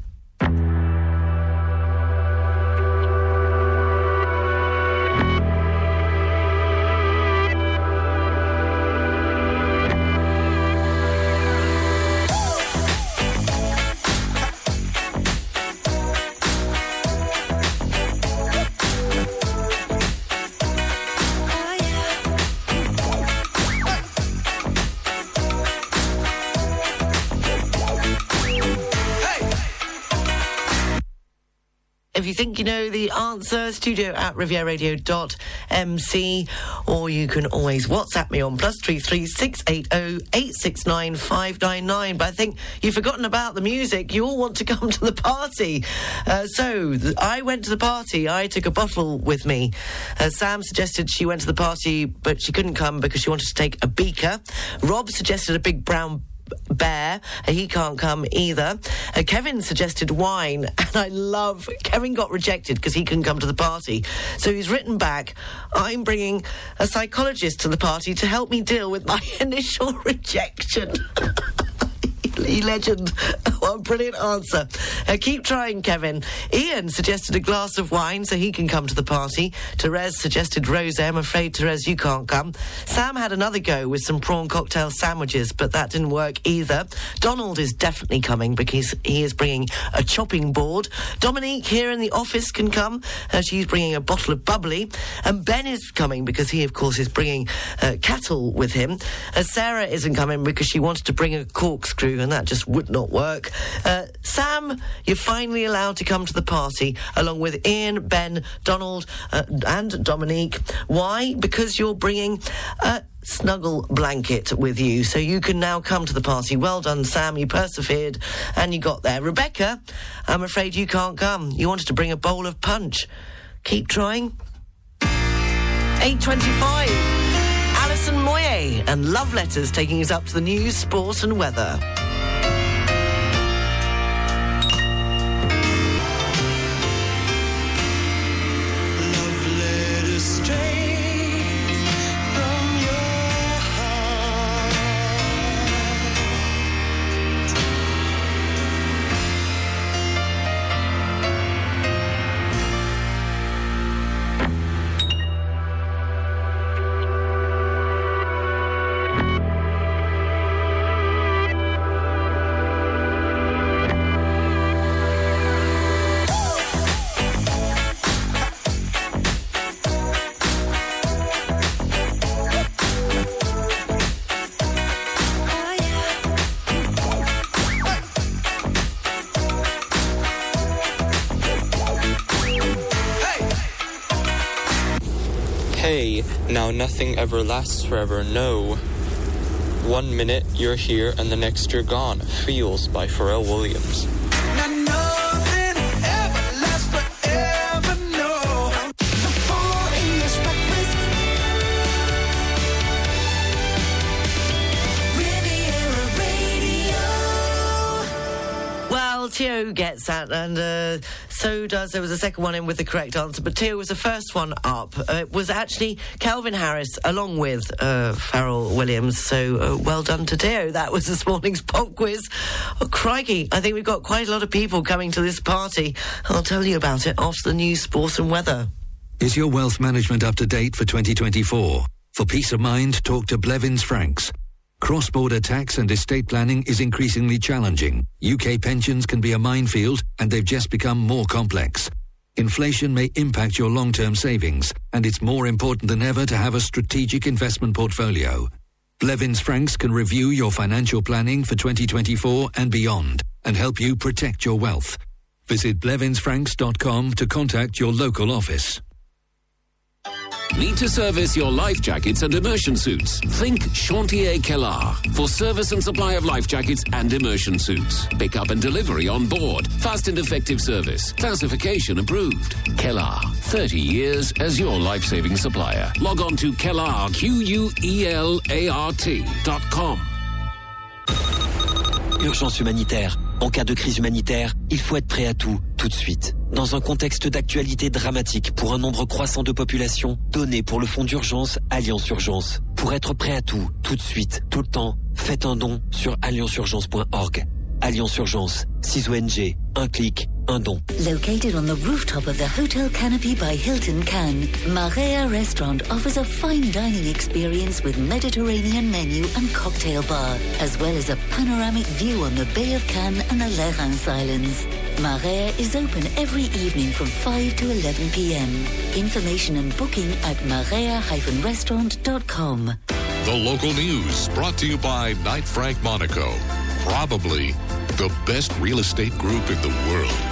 Speaker 2: Know the answer, studio at rivieraradio.mc, or you can always WhatsApp me on plus three three six eight zero eight six nine five nine nine. But I think you've forgotten about the music. You all want to come to the party. Uh, so th- I went to the party. I took a bottle with me. Uh, Sam suggested she went to the party, but she couldn't come because she wanted to take a beaker. Rob suggested a big brown bear. He can't come either. Uh, Kevin suggested wine, and I love. Kevin got rejected because he couldn't come to the party. So he's written back. I'm bringing a psychologist to the party to help me deal with my initial rejection. Legend. what a brilliant answer. Uh, keep trying, Kevin. Ian suggested a glass of wine so he can come to the party. Therese suggested rose. I'm afraid, Therese, you can't come. Sam had another go with some prawn cocktail sandwiches, but that didn't work either. Donald is definitely coming because he is bringing a chopping board. Dominique here in the office can come. Uh, she's bringing a bottle of bubbly. And Ben is coming because he, of course, is bringing uh, cattle with him. Uh, Sarah isn't coming because she wanted to bring a corkscrew and that just would not work. Uh, Sam, you're finally allowed to come to the party along with Ian, Ben, Donald, uh, and Dominique. Why? Because you're bringing a snuggle blanket with you, so you can now come to the party. Well done, Sam. You persevered and you got there. Rebecca, I'm afraid you can't come. You wanted to bring a bowl of punch. Keep trying. 825. Alison Moyet and Love Letters taking us up to the news, sport, and weather.
Speaker 16: Nothing ever lasts forever, no. One minute you're here and the next you're gone. Feels by Pharrell Williams.
Speaker 2: Well, Tio gets that, and uh, so does. There was a second one in with the correct answer, but Tio was the first one up. Uh, it was actually Calvin Harris along with uh, Pharrell Williams. So uh, well done to Tio. That was this morning's pop quiz. Oh, crikey! I think we've got quite a lot of people coming to this party. I'll tell you about it after the news, sports, and weather.
Speaker 17: Is your wealth management up to date for 2024? For peace of mind, talk to Blevins Franks. Cross-border tax and estate planning is increasingly challenging. UK pensions can be a minefield and they've just become more complex. Inflation may impact your long-term savings and it's more important than ever to have a strategic investment portfolio. Blevins Franks can review your financial planning for 2024 and beyond and help you protect your wealth. Visit blevinsfranks.com to contact your local office.
Speaker 18: Need to service your life jackets and immersion suits? Think Chantier Quelart for service and supply of life jackets and immersion suits. Pickup and delivery on board. Fast and effective service. Classification approved. Quelart. 30 years as your life-saving supplier. Log on to Quelart, Q-U-E-L-A-R-T dot com.
Speaker 19: Urgence humanitaire. En cas de crise humanitaire, il faut être prêt à tout, tout de suite. Dans un contexte d'actualité dramatique pour un nombre croissant de populations, donnez pour le fonds d'urgence Alliance Urgence. Pour être prêt à tout, tout de suite, tout le temps, faites un don sur allianceurgence.org. Alliance Urgence, 6 ONG, un clic, un don.
Speaker 20: Located on the rooftop of the Hotel Canopy by Hilton Cannes, Marea Restaurant offers a fine dining experience with Mediterranean menu and cocktail bar, as well as a panoramic view on the Bay of Cannes and the Lérins Islands. Marea is open every evening from 5 to 11 p.m. Information and booking at marea-restaurant.com.
Speaker 6: The local news brought to you by Knight Frank Monaco. Probably the best real estate group in the world.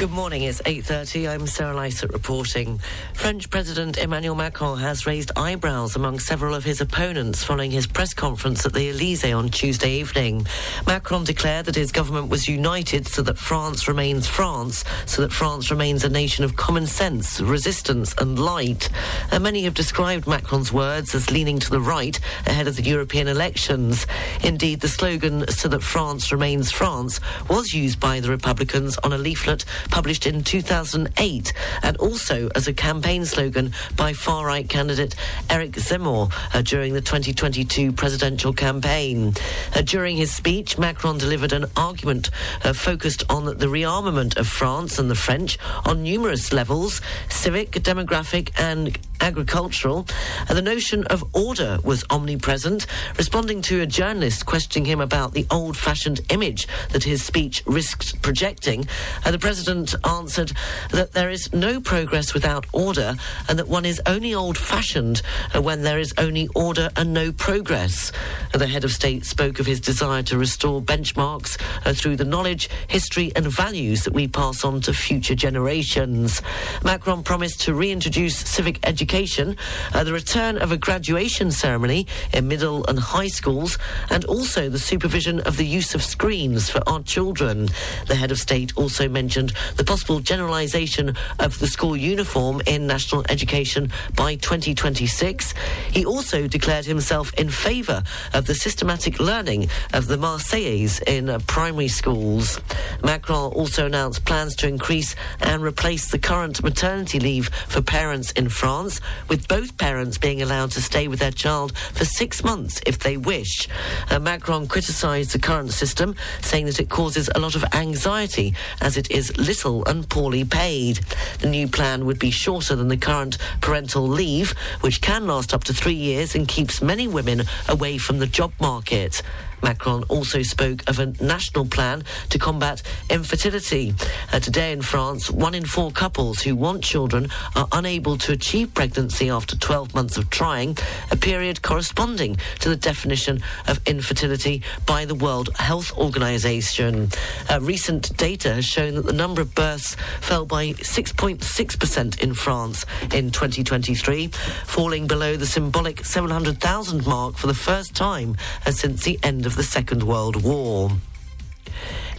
Speaker 2: Good morning. It's 8:30. I'm Sarah Lysett reporting. French President Emmanuel Macron has raised eyebrows among several of his opponents following his press conference at the Elysee on Tuesday evening. Macron declared that his government was united so that France remains France, so that France remains a nation of common sense, resistance and light. And many have described Macron's words as leaning to the right ahead of the European elections. Indeed, the slogan "so that France remains France" was used by the Republicans on a leaflet published in 2008 and also as a campaign slogan by far right candidate Eric Zemmour uh, during the 2022 presidential campaign. Uh, during his speech, Macron delivered an argument uh, focused on the rearmament of France and the French on numerous levels civic, demographic, and agricultural. Uh, the notion of order was omnipresent. Responding to a journalist questioning him about the old fashioned image that his speech risked projecting, uh, the president answered that there is no progress without order and that one is only old fashioned when there is only order and no progress. The head of state spoke of his desire to restore benchmarks uh, through the knowledge, history, and values that we pass on to future generations. Macron promised to reintroduce civic education, uh, the return of a graduation ceremony in middle and high schools, and also the supervision of the use of screens for our children. The head of state also mentioned the possible generalisation of the school uniform in national education by 2026. He also declared himself in favour of the systematic learning of the Marseillaise in primary schools. Macron also announced plans to increase and replace the current maternity leave for parents in France, with both parents being allowed to stay with their child for six months if they wish. Uh, Macron criticised the current system, saying that it causes a lot of anxiety as it is little and poorly paid. The new plan would be shorter than the current parental leave, which can last up to three years and keeps many women away from the job market. Macron also spoke of a national plan to combat infertility. Uh, today in France, one in four couples who want children are unable to achieve pregnancy after 12 months of trying, a period corresponding to the definition of infertility by the World Health Organization. Uh, recent data has shown that the number of births fell by 6.6% in France in 2023, falling below the symbolic 700,000 mark for the first time uh, since the end of the Second World War.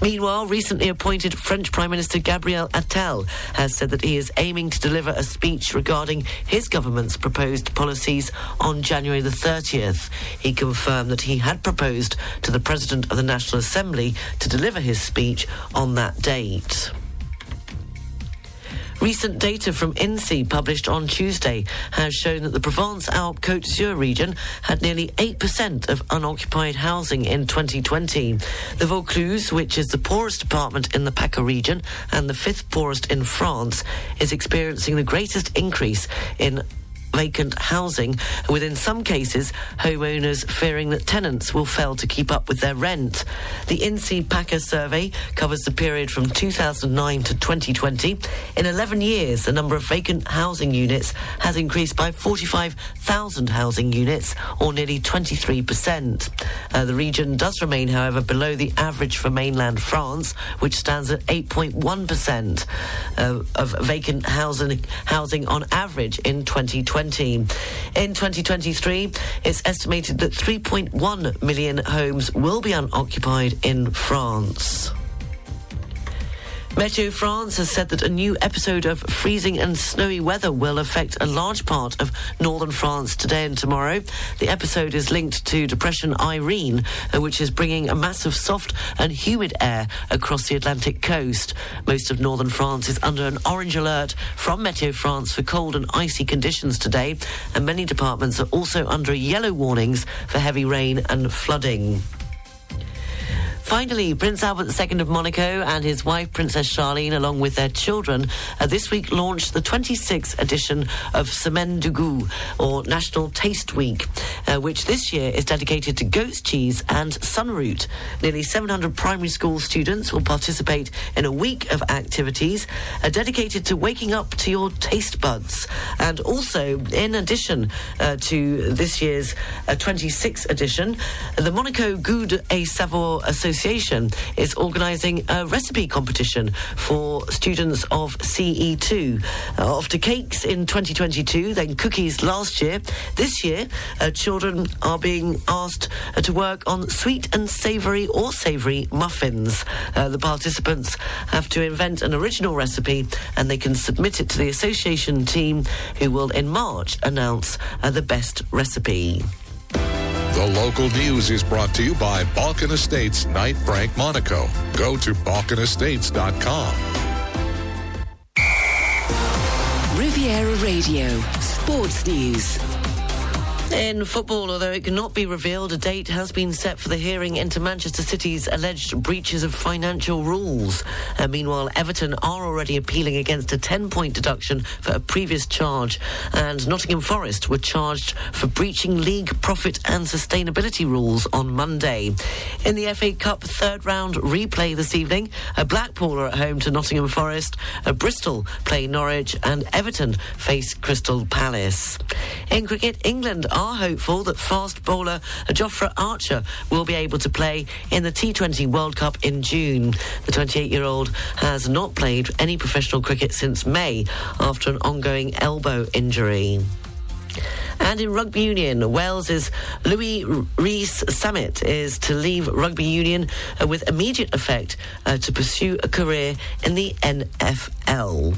Speaker 2: Meanwhile, recently appointed French Prime Minister Gabriel Attal has said that he is aiming to deliver a speech regarding his government's proposed policies on January the 30th. He confirmed that he had proposed to the President of the National Assembly to deliver his speech on that date. Recent data from INSEE published on Tuesday has shown that the Provence-Alpes Côte d'Azur region had nearly 8% of unoccupied housing in 2020. The Vaucluse, which is the poorest department in the PACA region and the fifth poorest in France, is experiencing the greatest increase in vacant housing, with in some cases homeowners fearing that tenants will fail to keep up with their rent. The INSEE PACA survey covers the period from 2009 to 2020. In 11 years, the number of vacant housing units has increased by 45,000 housing units, or nearly 23%. Uh, the region does remain, however, below the average for mainland France, which stands at 8.1% uh, of vacant housing, housing on average in 2020. In 2023, it's estimated that 3.1 million homes will be unoccupied in France. Meteo France has said that a new episode of freezing and snowy weather will affect a large part of northern France today and tomorrow. The episode is linked to Depression Irene, uh, which is bringing a mass of soft and humid air across the Atlantic coast. Most of northern France is under an orange alert from Meteo France for cold and icy conditions today, and many departments are also under yellow warnings for heavy rain and flooding. Finally, Prince Albert II of Monaco and his wife, Princess Charlene, along with their children, uh, this week launched the 26th edition of Semaine du Goût, or National Taste Week, uh, which this year is dedicated to goat's cheese and sunroot. Nearly 700 primary school students will participate in a week of activities uh, dedicated to waking up to your taste buds. And also, in addition uh, to this year's uh, 26th edition, the Monaco Goût et Savour Association is organising a recipe competition for students of CE2. Uh, after cakes in 2022, then cookies last year, this year, uh, children are being asked uh, to work on sweet and savoury or savoury muffins. Uh, the participants have to invent an original recipe and they can submit it to the association team who will in March announce uh, the best recipe.
Speaker 6: The local news is brought to you by Balkan Estates Knight Frank Monaco. Go to balkanestates.com.
Speaker 7: Riviera Radio, Sports News.
Speaker 2: In football, although it cannot be revealed, a date has been set for the hearing into Manchester City's alleged breaches of financial rules. Uh, meanwhile, Everton are already appealing against a 10 point deduction for a previous charge, and Nottingham Forest were charged for breaching league profit and sustainability rules on Monday. In the FA Cup third round replay this evening, a Blackpool are at home to Nottingham Forest, Bristol play Norwich, and Everton face Crystal Palace. In cricket, England are hopeful that fast bowler Jofra Archer will be able to play in the T20 World Cup in June. The 28 year old has not played any professional cricket since May after an ongoing elbow injury. And in rugby union, Wales's Louis Rees Summit is to leave rugby union uh, with immediate effect uh, to pursue a career in the NFL.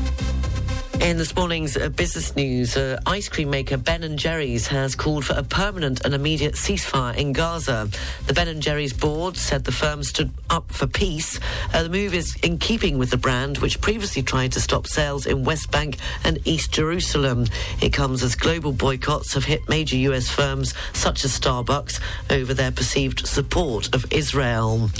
Speaker 2: In this morning's uh, business news, uh, ice cream maker Ben and Jerry's has called for a permanent and immediate ceasefire in Gaza. The Ben and Jerry's board said the firm stood up for peace. Uh, the move is in keeping with the brand, which previously tried to stop sales in West Bank and East Jerusalem. It comes as global boycotts have hit major U.S. firms such as Starbucks over their perceived support of Israel.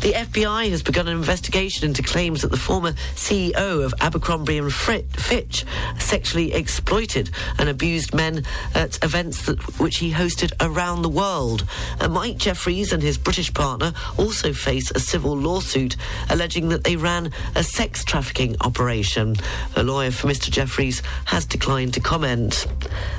Speaker 2: The FBI has begun an investigation into claims that the former CEO of Abercrombie and Fitch Fitch sexually exploited and abused men at events that, which he hosted around the world. Uh, Mike Jeffries and his British partner also face a civil lawsuit alleging that they ran a sex trafficking operation. A lawyer for Mr. Jeffries has declined to comment.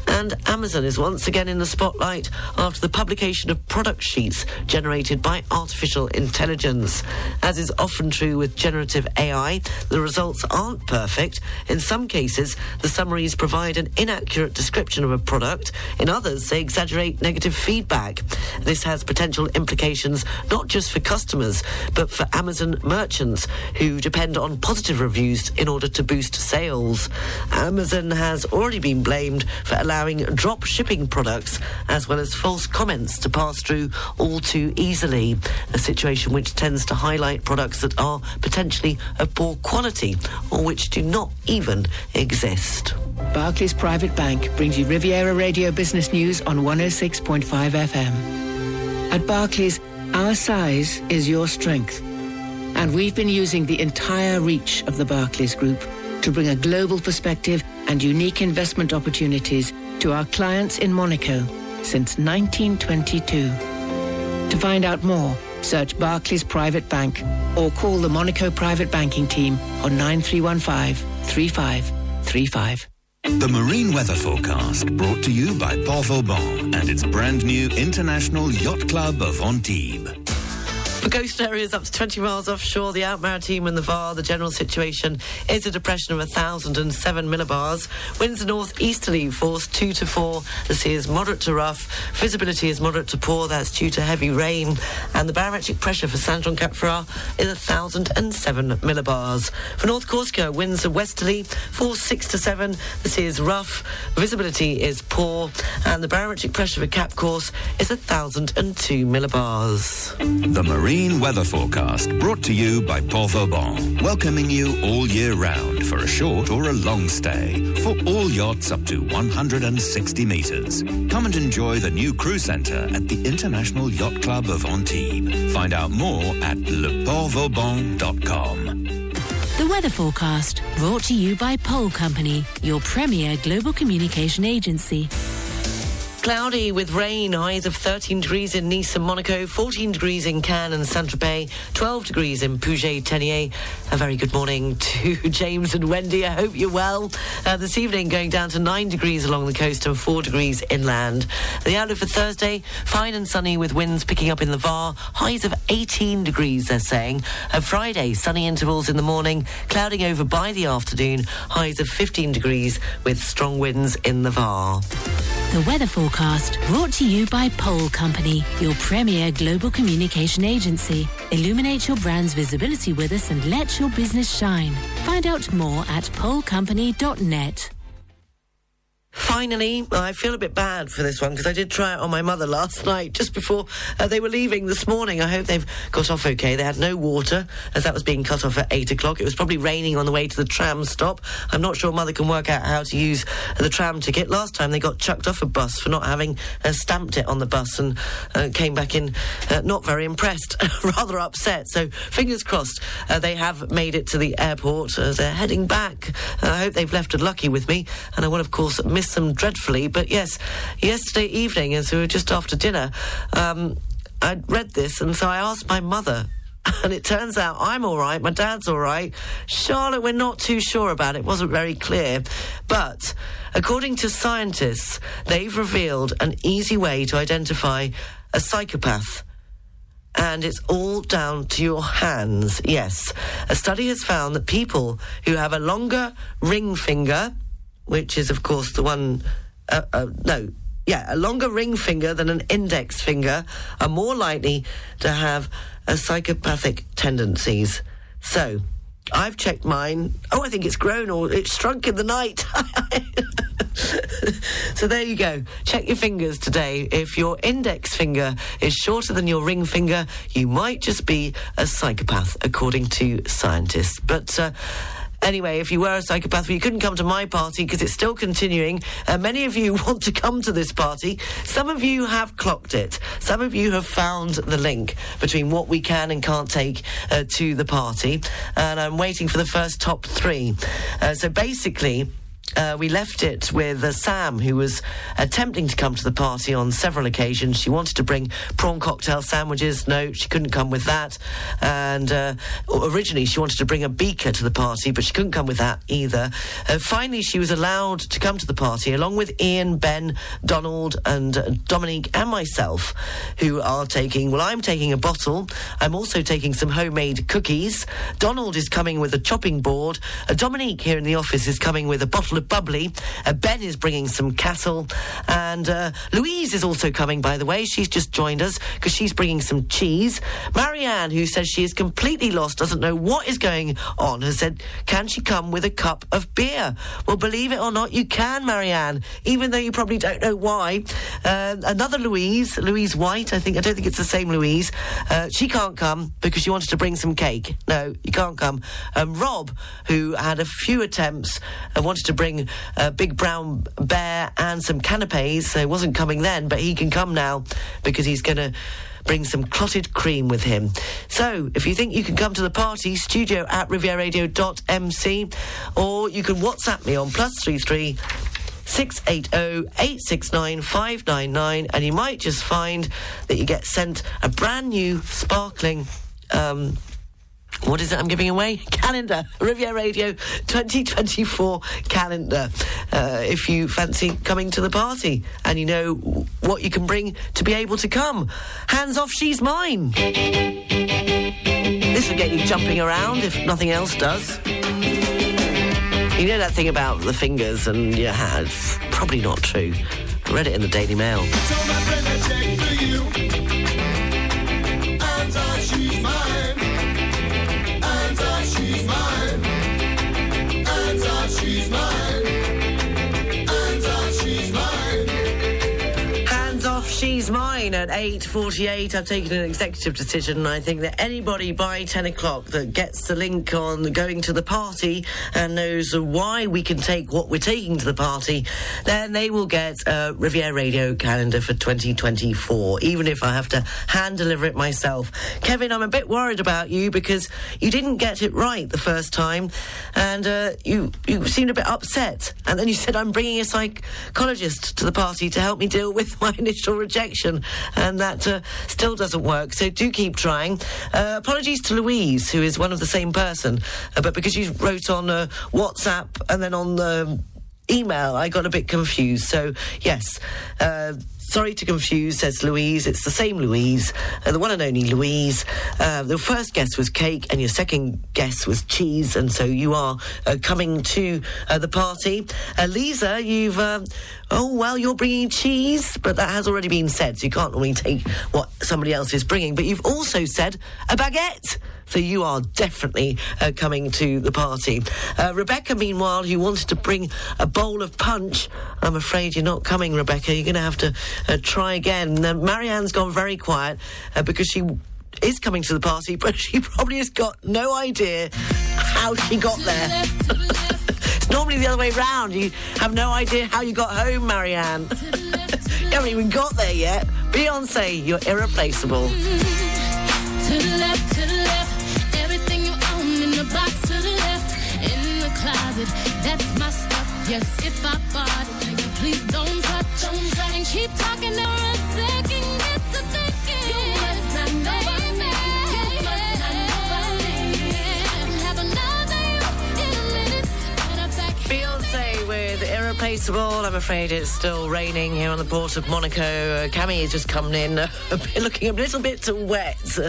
Speaker 2: And Amazon is once again in the spotlight after the publication of product sheets generated by artificial intelligence. As is often true with generative AI, the results aren't perfect. In some cases, the summaries provide an inaccurate description of a product. In others, they exaggerate negative feedback. This has potential implications not just for customers, but for Amazon merchants who depend on positive reviews in order to boost sales. Amazon has already been blamed for allowing drop shipping products as well as false comments to pass through all too easily, a situation which tends to highlight products that are potentially of poor quality or which do not even exist.
Speaker 11: Barclays Private Bank brings you Riviera Radio Business News on 106.5 FM. At Barclays, our size is your strength. And we've been using the entire reach of the Barclays Group to bring a global perspective and unique investment opportunities to our clients in Monaco since 1922. To find out more, search Barclays Private Bank or call the Monaco Private Banking Team on 9315 3535.
Speaker 12: The Marine Weather Forecast brought to you by Port Vauban and its brand new International Yacht Club of Antibes.
Speaker 2: For coastal areas up to 20 miles offshore, the Alpes-Maritimes and the Var, the general situation is a depression of 1,007 millibars. Winds are northeasterly, force 2 to 4. The sea is moderate to rough. Visibility is moderate to poor. That's due to heavy rain. And the barometric pressure for Saint Jean Cap Ferrat is 1,007 millibars. For North Corsica, winds are westerly, force 6 to 7. The sea is rough. Visibility is poor. And the barometric pressure for Cap Corse is 1,002 millibars.
Speaker 12: The Marine Weather Forecast brought to you by Port Vauban, welcoming you all year round for a short or a long stay for all yachts up to 160 metres. Come and enjoy the new crew centre at the International Yacht Club of Antibes. Find out more at leportvauban.com.
Speaker 1: The weather forecast brought to you by Pole Company, your premier global communication agency.
Speaker 2: Cloudy with rain, highs of 13 degrees in Nice and Monaco, 14 degrees in Cannes and Saint-Tropez, 12 degrees in Puget-Théniers. A very good morning to James and Wendy. I hope you're well. Uh, this evening going down to 9 degrees along the coast and 4 degrees inland. The outlook for Thursday, fine and sunny with winds picking up in the Var, highs of 18 degrees, they're saying. Uh, Friday, sunny intervals in the morning, clouding over by the afternoon, highs of 15 degrees with strong winds in the Var.
Speaker 1: The weather forecast brought to you by Pole Company, your premier global communication agency. Illuminate your brand's visibility with us and let your business shine. Find out more at polecompany.net.
Speaker 2: Finally, I feel a bit bad for this one because I did try it on my mother last night just before uh, they were leaving this morning. I hope they've got off okay. They had no water as that was being cut off at 8 o'clock. It was probably raining on the way to the tram stop. I'm not sure mother can work out how to use the tram ticket. Last time they got chucked off a bus for not having uh, stamped it on the bus and uh, came back in uh, not very impressed, rather upset. So fingers crossed uh, they have made it to the airport as they're heading back. I hope they've left it lucky with me and I will of course miss them dreadfully. But yes, yesterday evening, as we were just after dinner, um, I'd read this, and so I asked my mother. And it turns out I'm all right, my dad's all right. Charlotte, we're not too sure about. It wasn't very clear. But according to scientists, they've revealed an easy way to identify a psychopath and it's all down to your hands. Yes. A study has found that people who have a longer ring finger, which is, of course, the one. Uh, uh, no, yeah, a longer ring finger than an index finger are more likely to have a psychopathic tendencies. So, I've checked mine. Oh, I think it's grown or it's shrunk in the night. so there you go. Check your fingers today. If your index finger is shorter than your ring finger, you might just be a psychopath, according to scientists. But uh, anyway, if you were a psychopath, you couldn't come to my party because it's still continuing. Uh, many of you want to come to this party. Some of you have clocked it. Some of you have found the link between what we can and can't take uh, to the party. And I'm waiting for the first top three. Uh, so basically, uh, we left it with uh, Sam, who was attempting to come to the party on several occasions. She wanted to bring prawn cocktail sandwiches. No, she couldn't come with that. And uh, originally, she wanted to bring a beaker to the party, but she couldn't come with that either. Uh, finally, she was allowed to come to the party along with Ian, Ben, Donald, and uh, Dominique, and myself, who are taking. Well, I'm taking a bottle. I'm also taking some homemade cookies. Donald is coming with a chopping board. Uh, Dominique here in the office is coming with a bottle bubbly. Uh, ben is bringing some cattle. And uh, Louise is also coming, by the way. She's just joined us because she's bringing some cheese. Marianne, who says she is completely lost, doesn't know what is going on, has said, can she come with a cup of beer? Well, believe it or not, you can, Marianne, even though you probably don't know why. Uh, another Louise, Louise White, I think, I don't think it's the same Louise. Uh, she can't come because she wanted to bring some cake. No, you can't come. Um, Rob, who had a few attempts, uh, wanted to bring a big brown bear and some canapes. So he wasn't coming then, but he can come now because he's going to bring some clotted cream with him. So, if you think you can come to the party, studio at rivieraradio.mc, or you can WhatsApp me on plus three three. 680-869-599 and you might just find that you get sent a brand new sparkling um, what is it I'm giving away? Calendar. Riviera Radio 2024 calendar. Uh, if you fancy coming to the party and you know what you can bring to be able to come. Hands off, she's mine. This will get you jumping around if nothing else does. You know that thing about the fingers and your hands? Probably not true. I read it in the Daily Mail.
Speaker 3: Mine. Mine.
Speaker 2: At 8.48, I've taken an executive decision, I think that anybody by 10 o'clock that gets the link on going to the party and knows why we can take what we're taking to the party, then they will get a Riviera Radio calendar for 2024, even if I have to hand deliver it myself. Kevin, I'm a bit worried about you because you didn't get it right the first time, and uh, you, you seemed a bit upset. And then you said, I'm bringing a psychologist to the party to help me deal with my initial rejection, and that uh, still doesn't work. So do keep trying. Uh, apologies to Louise, who is one of the same person, uh, but because you wrote on uh, WhatsApp and then on the email, I got a bit confused. So yes. Uh, Sorry to confuse, says Louise. It's the same Louise, uh, the one and only Louise. Uh, the first guess was cake, and your second guess was cheese, and so you are uh, coming to uh, the party. Lisa, you've. Oh, well, you're bringing cheese, but that has already been said, so you can't normally take what somebody else is bringing. But you've also said a baguette. So you are definitely uh, coming to the party. Uh, Rebecca, meanwhile, who wanted to bring a bowl of punch, I'm afraid you're not coming, Rebecca. You're going to have to uh, try again. Marianne's gone very quiet uh, because she is coming to the party, but she probably has got no idea how she got there. Normally the other way round. You have no idea how you got home, Marianne. you haven't even got there yet. Beyonce, you're irreplaceable.
Speaker 13: That's my stuff. Yes, if I bought it, please don't touch. Don't touch. And keep talking for a second.
Speaker 2: I'm afraid it's still raining here on the port of Monaco. Cammy has just come in, a bit, looking a little bit wet.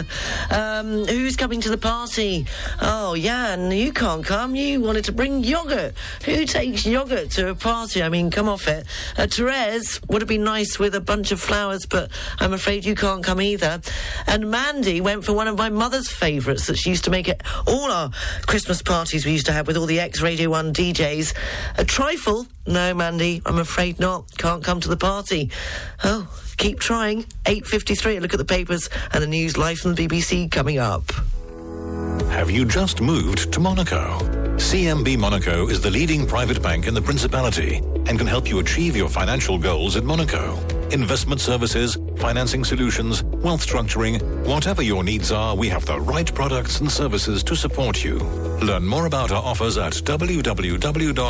Speaker 2: Um, who's coming to the party? Oh, Jan, you can't come. You wanted to bring yogurt. Who takes yogurt to a party? I mean, come off it. Uh, Therese would have been nice with a bunch of flowers, but I'm afraid you can't come either. And Mandy went for one of my mother's favourites that she used to make at all our Christmas parties we used to have with all the ex Radio 1 DJs. A trifle? Mandy, I'm afraid not. Can't come to the party. Oh, keep trying. 8.53, look at the papers and the news live from the BBC coming up.
Speaker 6: Have you just moved to Monaco?
Speaker 21: CMB Monaco is the leading private bank in the Principality and can help you achieve your financial goals in Monaco. Investment services, financing solutions, wealth structuring, whatever your needs are, we have the right products and services to support you. Learn more about our offers at www.cmb.mc.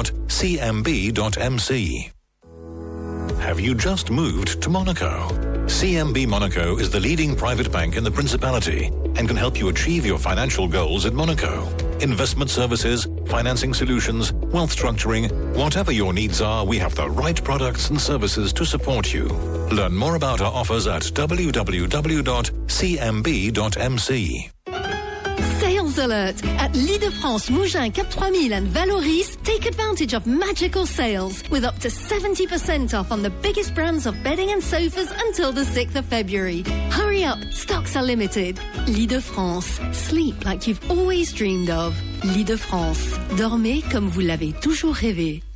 Speaker 21: Have you just moved to Monaco? CMB Monaco is the leading private bank in the Principality and can help you achieve your financial goals in Monaco. Investment services, financing solutions, wealth structuring, whatever your needs are, we have the right products and services to support you. Learn more about our offers at www.cmb.mc.
Speaker 22: Alert! At L'Île-de-France, Mougins, Cap 3000 and Valoris, take advantage of magical sales with up to 70% off on the biggest brands of bedding and sofas until the 6th of February. Hurry up, stocks are limited. L'Île-de-France, sleep like you've always dreamed of. L'Île-de-France, dormez comme vous l'avez toujours rêvé.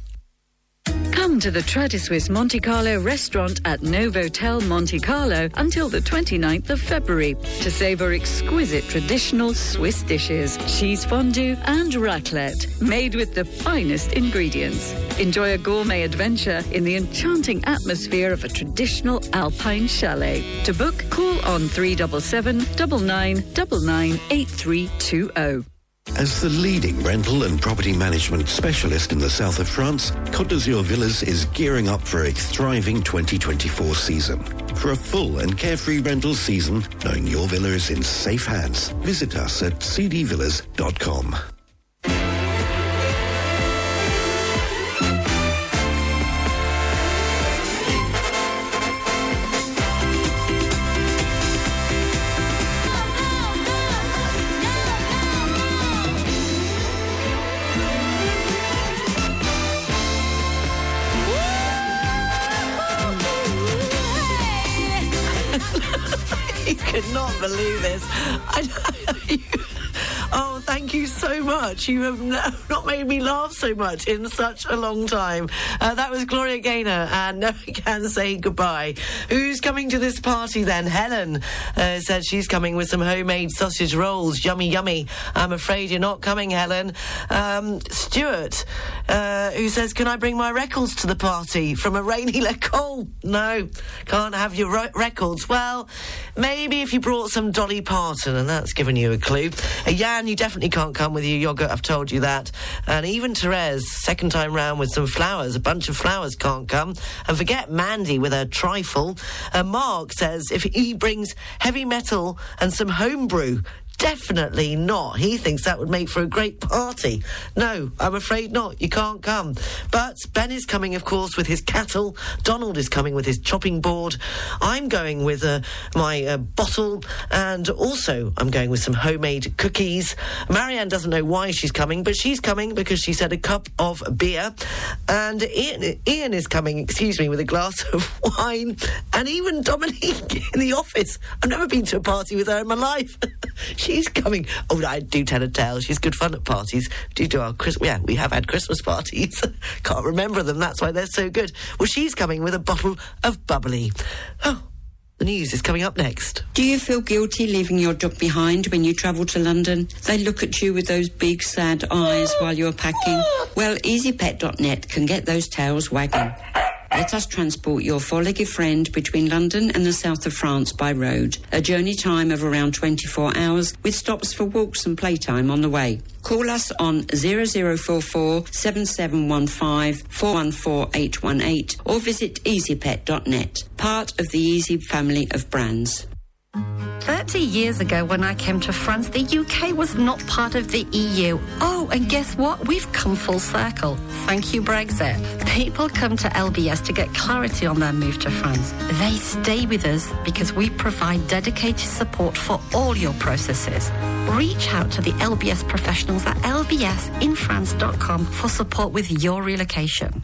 Speaker 23: Come to the Trader Swiss Monte Carlo restaurant at Novotel Monte Carlo until the 29th of February to savor exquisite traditional Swiss dishes, cheese fondue and raclette, made with the finest ingredients. Enjoy a gourmet adventure in the enchanting atmosphere of a traditional alpine chalet. To book, call on 377 9999 8320.
Speaker 24: As the leading rental and property management specialist in the south of France, Côte d'Azur Villas is gearing up for a thriving 2024 season. For a full and carefree rental season, knowing your villa is in safe hands, visit us at cdvillas.com.
Speaker 2: believe this. I, you, oh, thank you so much. You have not made me laugh so much in such a long time. Uh, that was Gloria Gaynor, and now we can say goodbye. Who's coming to this party then? Helen uh, said she's coming with some homemade sausage rolls. Yummy, yummy. I'm afraid you're not coming, Helen. Um, Stuart, uh, who says, Can I bring my records to the party from a rainy Lecole? No, can't have your re- records. Well, maybe if you brought some Dolly Parton, and that's given you a clue. Uh, Jan, you definitely can't come with your yogurt, I've told you that. And even Therese, second time round with some flowers, a bunch of flowers can't come. And forget Mandy with her trifle. Uh, Mark says if he brings heavy metal and some homebrew, Definitely not. He thinks that would make for a great party. No, I'm afraid not. You can't come. But Ben is coming, of course, with his cattle. Donald is coming with his chopping board. I'm going with uh, my uh, bottle, and also I'm going with some homemade cookies. Marianne doesn't know why she's coming, but she's coming because she said a cup of beer. And Ian, Ian is coming, excuse me, with a glass of wine. And even Dominique in the office. I've never been to a party with her in my life. she's coming. Oh, I do tell a tale. She's good fun at parties. Do do our Christmas? Yeah, we have had Christmas parties. Can't remember them. That's why they're so good. Well, she's coming with a bottle of bubbly. Oh. The news is coming up next.
Speaker 25: Do you feel guilty leaving your dog behind when you travel to London? They look at you with those big sad eyes while you're packing. Well, EasyPet.net can get those tails wagging. Let us transport your four-legged friend between London and the south of France by road. A journey time of around 24 hours with stops for walks and playtime on the way. Call us on 0044 7715 414818 or visit easypet.net, part of the Easy family of brands.
Speaker 26: 30 years ago, when I came to France, the UK was not part of the EU. Oh, and guess what? We've come full circle. Thank you, Brexit. People come to LBS to get clarity on their move to France. They stay with us because we provide dedicated support for all your processes. Reach out to the LBS professionals at lbsinfrance.com for support with your relocation.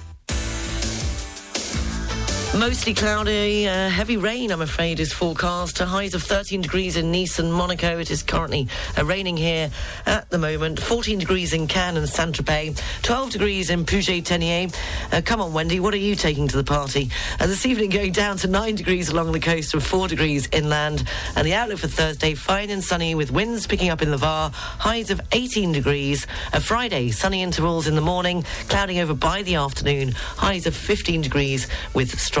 Speaker 2: Mostly cloudy, uh, heavy rain, I'm afraid, is forecast. To highs of 13 degrees in Nice and Monaco. It is currently uh, raining here at the moment. 14 degrees in Cannes and Saint Tropez. 12 degrees in Puget-Théniers. Uh, come on, Wendy, what are you taking to the party? Uh, this evening, going down to 9 degrees along the coast and 4 degrees inland. And the outlook for Thursday, fine and sunny with winds picking up in the Var. Highs of 18 degrees. Uh, Friday, sunny intervals in the morning, clouding over by the afternoon. Highs of 15 degrees with strong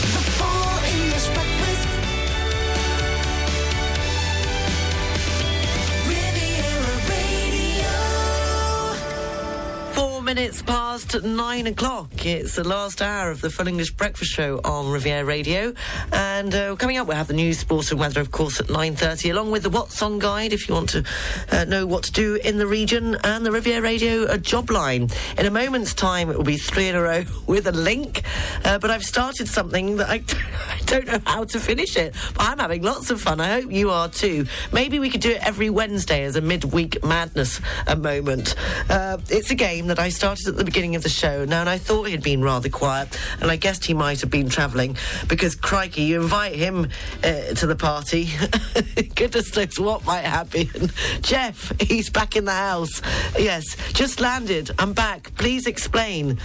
Speaker 2: minutes past nine o'clock. It's the last hour of the Full English Breakfast Show on Riviera Radio. And uh, coming up, we'll have the news, sports and weather, of course, at 9.30, along with the What's On Guide, if you want to uh, know what to do in the region, and the Riviera Radio uh, job line. In a moment's time, it will be three in a row with a link. Uh, but I've started something that I, I don't know how to finish it. But I'm having lots of fun. I hope you are too. Maybe we could do it every Wednesday as a midweek madness a moment. Uh, it's a game that I started at the beginning of the show now, and I thought he'd been rather quiet, and I guessed he might have been travelling because, crikey, you invite him uh, to the party. Goodness knows what might happen. Jeff, he's back in the house. Yes, just landed. I'm back. Please explain.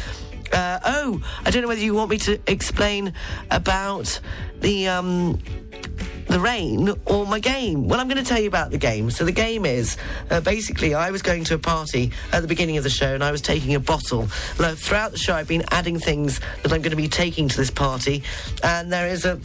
Speaker 2: Uh, oh, I don't know whether you want me to explain about the um, the rain or my game. Well, I'm going to tell you about the game. So the game is uh, basically I was going to a party at the beginning of the show and I was taking a bottle. Throughout the show, I've been adding things that I'm going to be taking to this party, and there is a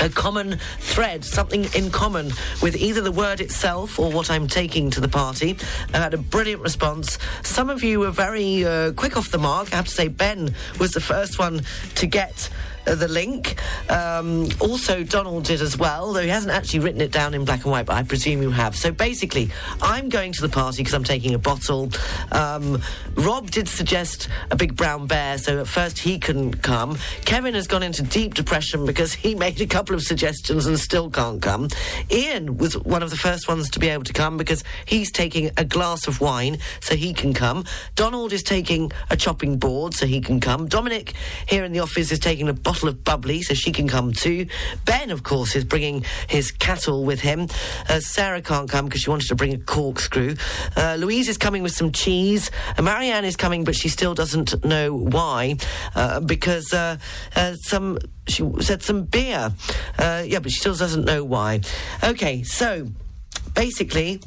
Speaker 2: a common thread, something in common with either the word itself or what I'm taking to the party. I had a brilliant response. Some of you were very uh, quick off the mark. I have to say, Ben was the first one to get the link. Um, also, Donald did as well, though he hasn't actually written it down in black and white, but I presume you have. So basically, I'm going to the party because I'm taking a bottle. Um, Rob did suggest a big brown bear, so at first he couldn't come. Kevin has gone into deep depression because he made a couple of suggestions and still can't come. Ian was one of the first ones to be able to come because he's taking a glass of wine, so he can come. Donald is taking a chopping board, so he can come. Dominique here in the office is taking a bottle of bubbly, so she can come too. Ben, of course, is bringing his cattle with him. Uh, Sarah can't come because she wanted to bring a corkscrew. Uh, Louise is coming with some cheese. Uh, Marianne is coming, but she still doesn't know why, uh, because uh, uh, some she said some beer. Yeah, but she still doesn't know why. Okay, so basically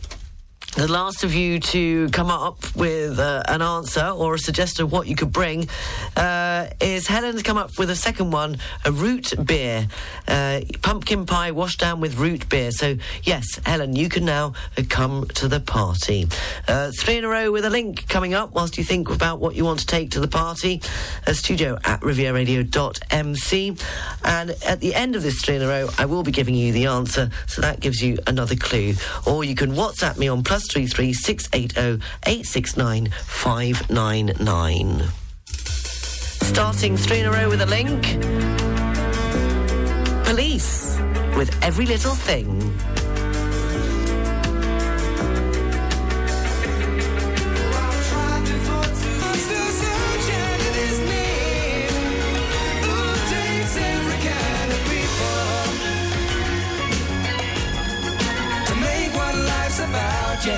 Speaker 2: the last of you to come up with uh, an answer or a suggestion of what you could bring uh, is Helen to come up with a second one, a root beer. Uh, pumpkin pie washed down with root beer. So, yes, Helen, you can now come to the party. Uh, three in a row with a link coming up whilst you think about what you want to take to the party. A studio at rivieraradio.mc. And at the end of this three in a row, I will be giving you the answer. So that gives you another clue. Or you can WhatsApp me on plus three three six eight zero eight six nine five nine nine. Starting three in a row with a link. Police with every little thing.
Speaker 3: It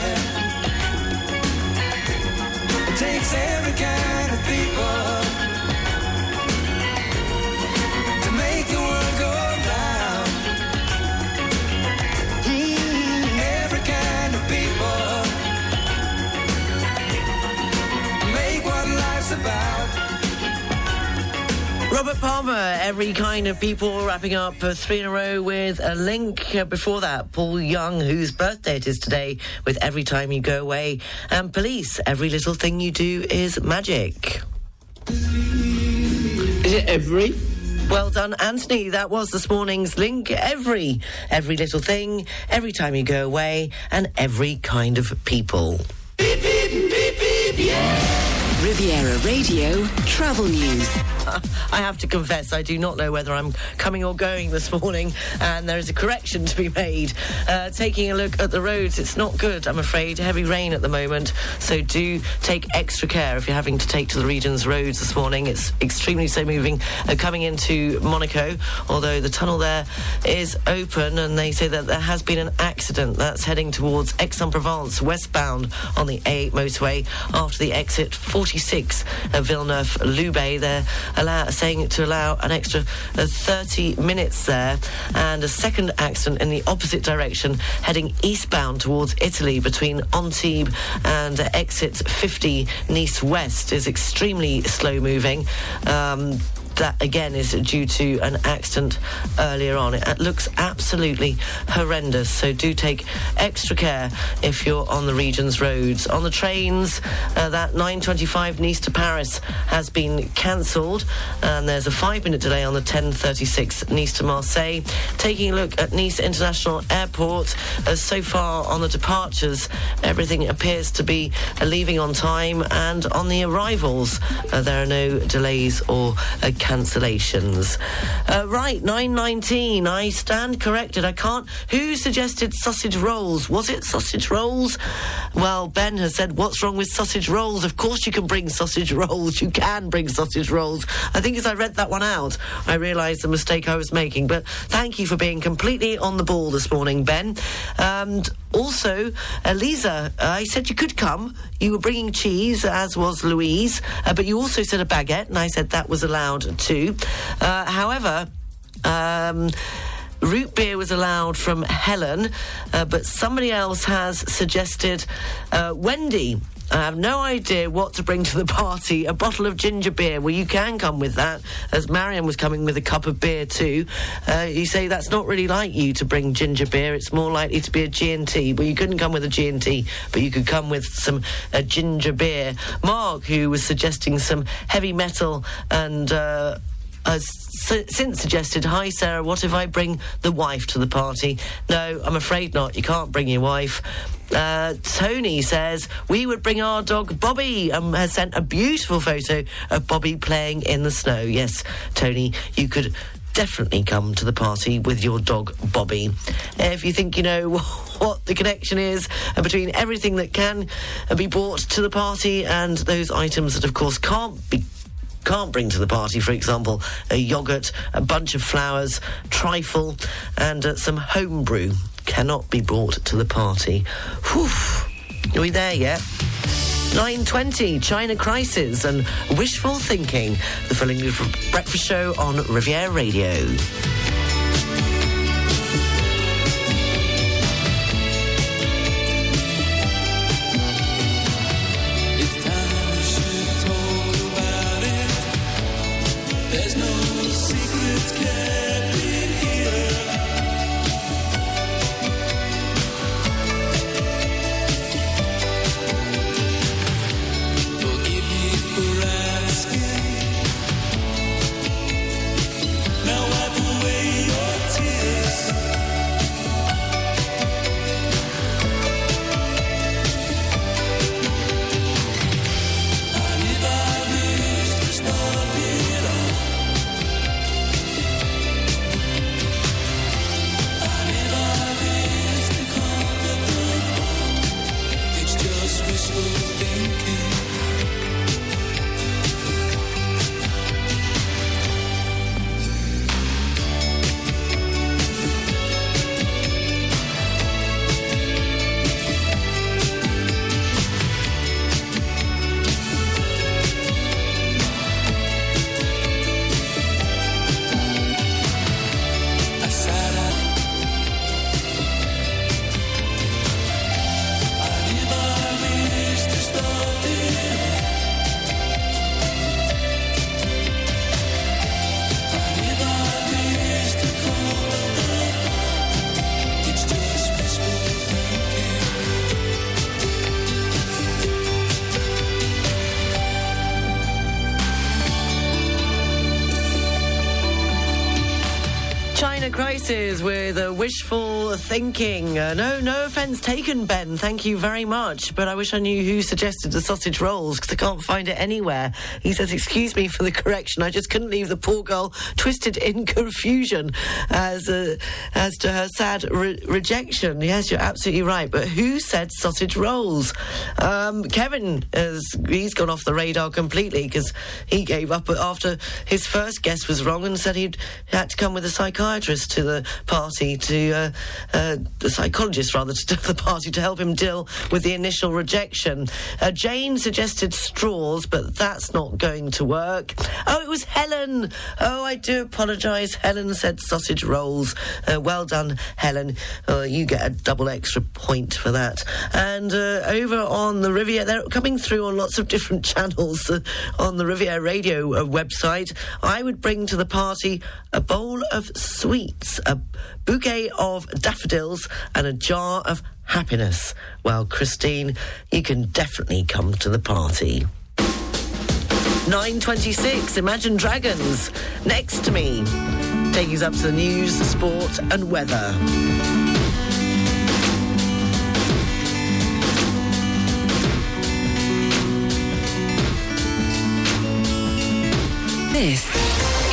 Speaker 3: takes every kind
Speaker 2: Robert Palmer, every kind of people, wrapping up uh, three in a row with a link. Uh, before that, Paul Young, whose birthday it is today, with Every Time You Go Away. And Police, every little thing you do is magic.
Speaker 27: Is it every?
Speaker 2: Well done, Anthony. That was this morning's link. Every, every little thing, every time you go away, and every kind of people.
Speaker 3: Beep, beep, beep, beep, yeah.
Speaker 7: Riviera Radio Travel News.
Speaker 2: I have to confess, I do not know whether I'm coming or going this morning, and there is a correction to be made. Uh, taking a look at the roads, it's not good, I'm afraid. Heavy rain at the moment, so do take extra care if you're having to take to the region's roads this morning. It's extremely slow moving uh, coming into Monaco, although the tunnel there is open, and they say that there has been an accident that's heading towards Aix-en-Provence, westbound on the A8 motorway after the exit 46 of Villeneuve-Loubet. They're allow, saying to allow an extra uh, 30 minutes there, and a second accident in the opposite direction, heading eastbound towards Italy between Antibes and uh, exit 50 Nice West is extremely slow moving. Um, that again is due to an accident earlier on. It looks absolutely horrendous, so do take extra care if you're on the region's roads. On the trains, uh, that 9.25 Nice to Paris has been cancelled, and there's a five-minute delay on the 10.36 Nice to Marseille. Taking a look at Nice International Airport, uh, so far on the departures, everything appears to be leaving on time, and on the arrivals, uh, there are no delays or uh, cancellations. Uh, right, 9.19. I stand corrected. I can't. Who suggested sausage rolls? Was it sausage rolls? Well, Ben has said, what's wrong with sausage rolls? Of course you can bring sausage rolls. You can bring sausage rolls. I think as I read that one out, I realised the mistake I was making. But thank you for being completely on the ball this morning, Ben. And also, Eliza, I said you could come. You were bringing cheese, as was Louise, uh, but you also said a baguette, and I said that was allowed too. Uh, however, um, root beer was allowed from Helen, uh, but somebody else has suggested uh, Wendy. I have no idea what to bring to the party. A bottle of ginger beer. Well, you can come with that, as Marion was coming with a cup of beer too. Uh, you say that's not really like you to bring ginger beer. It's more likely to be a G&T. Well, you couldn't come with a G&T, but you could come with some ginger beer. Mark, who was suggesting some heavy metal and... Uh, has since suggested, Hi, Sarah, what if I bring the wife to the party? No, I'm afraid not. You can't bring your wife. Uh, Tony says, We would bring our dog Bobby and has sent a beautiful photo of Bobby playing in the snow. Yes, Tony, you could definitely come to the party with your dog Bobby. If you think you know what the connection is between everything that can be brought to the party and those items that, of course, can't be can't bring to the party, for example, a yogurt, a bunch of flowers, trifle, and uh, some homebrew cannot be brought to the party. Whew. Are we there yet? 9.20, China Crisis and Wishful Thinking, the Full English Breakfast Show on Riviera Radio. With a wishful thinking. Uh, no, no offence taken, Ben. Thank you very much. But I wish I knew who suggested the sausage rolls because I can't find it anywhere. He says, "Excuse me for the correction. I just couldn't leave the poor girl twisted in confusion as uh, as to her sad re- rejection." Yes, you're absolutely right. But who said sausage rolls? Um, Kevin has he's gone off the radar completely because he gave up after his first guess was wrong and said he'd had to come with a psychiatrist to the party, to uh, uh, the psychologist rather, to the party to help him deal with the initial rejection. Uh, Jane suggested straws, but that's not going to work. Oh, it was Helen. Oh, I do apologise. Helen said sausage rolls. Uh, well done, Helen. Uh, you get a double extra point for that. And uh, over on the Riviera, they're coming through on lots of different channels on the Riviera Radio website. I would bring to the party a bowl of sweets, a bouquet of daffodils, and a jar of happiness. Well, Christine, you can definitely come to the party. 9.26, Imagine Dragons, next to me. Taking us up to the news, sport and weather.
Speaker 7: This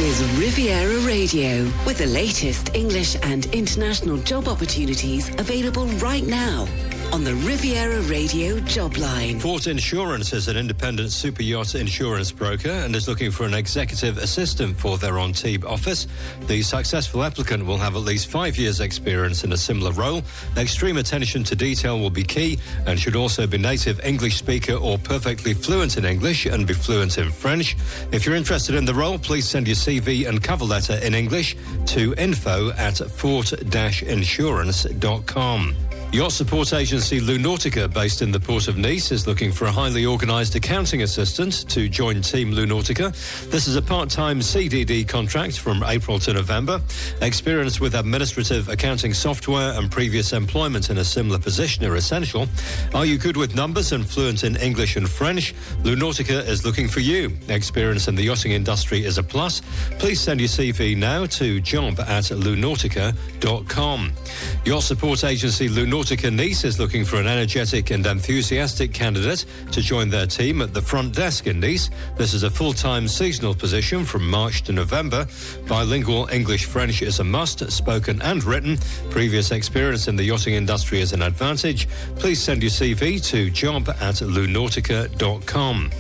Speaker 7: is Riviera Radio with the latest English and international job opportunities available right now on the Riviera Radio job line.
Speaker 27: Port Insurance is an independent super yacht insurance broker and is looking for an executive assistant for their Antibes office. The successful applicant will have at least five years' experience in a similar role. Extreme attention to detail will be key and should also be native English speaker or perfectly fluent in English and be fluent in French. If you're interested in the role, please send your CV and cover letter in English to info at fort-insurance.com. Yacht support agency Lunautica, based in the port of Nice, is looking for a highly organised accounting assistant to join Team Lunautica. This is a part-time CDD contract from April to November. Experience with administrative accounting software and previous employment in a similar position are essential. Are you good with numbers and fluent in English and French? Lunautica is looking for you. Experience in the yachting industry is a plus. Please send your CV now to job at lunautica.com. Yacht support agency Lunautica Nautica Nice is looking for an energetic and enthusiastic candidate to join their team at the front desk in Nice. This is a full-time seasonal position from March to November. Bilingual English-French is a must, spoken and written. Previous experience in the yachting industry is an advantage. Please send your CV to job at lunautica.com.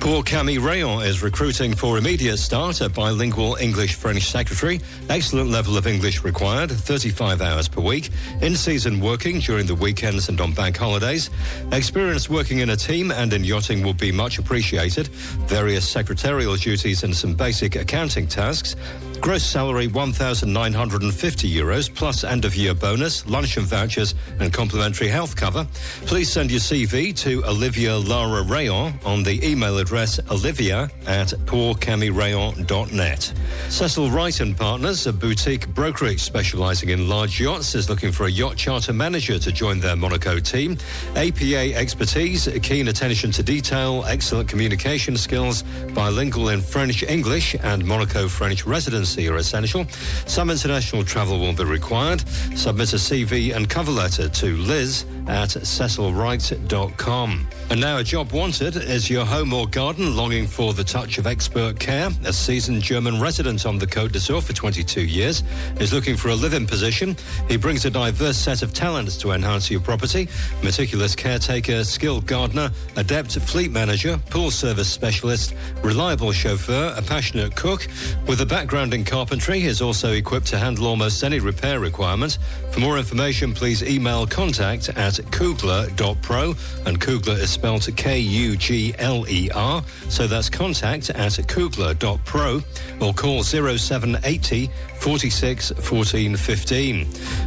Speaker 27: Pour Camille Rayon is recruiting for immediate start a bilingual English-French secretary. Excellent level of English required, 35 hours per week. In-season working during the weekends and on bank holidays. Experience working in a team and in yachting will be much appreciated. Various secretarial duties and some basic accounting tasks. Gross salary 1,950 euros plus end of year bonus, lunch and vouchers and complimentary health cover. Please send your CV to Olivia Lara Rayon on the email address olivia at pourcamirayon.net. Cecil Wright and Partners, a boutique brokerage specialising in large yachts, is looking for a yacht charter manager to join their Monaco team. APA expertise, keen attention to detail, excellent communication skills, bilingual in French, English and Monaco French residency are essential. Some international travel will be required. Submit a CV and cover letter to liz at cecilwright.com. And now a job wanted is your home or garden longing for the touch of expert care. A seasoned German resident on the Côte d'Azur for 22 years is looking for a live-in position. He brings a diverse set of talents to enhance your property. Meticulous caretaker, skilled gardener, adept fleet manager, pool service specialist, reliable chauffeur, a passionate cook. With a background in carpentry, he is also equipped to handle almost any repair requirement. For more information, please email contact at kugler.pro and Kugler is spelled K-U-G-L-E-R. So that's contact at kugler.pro or call 0780 46 14 15.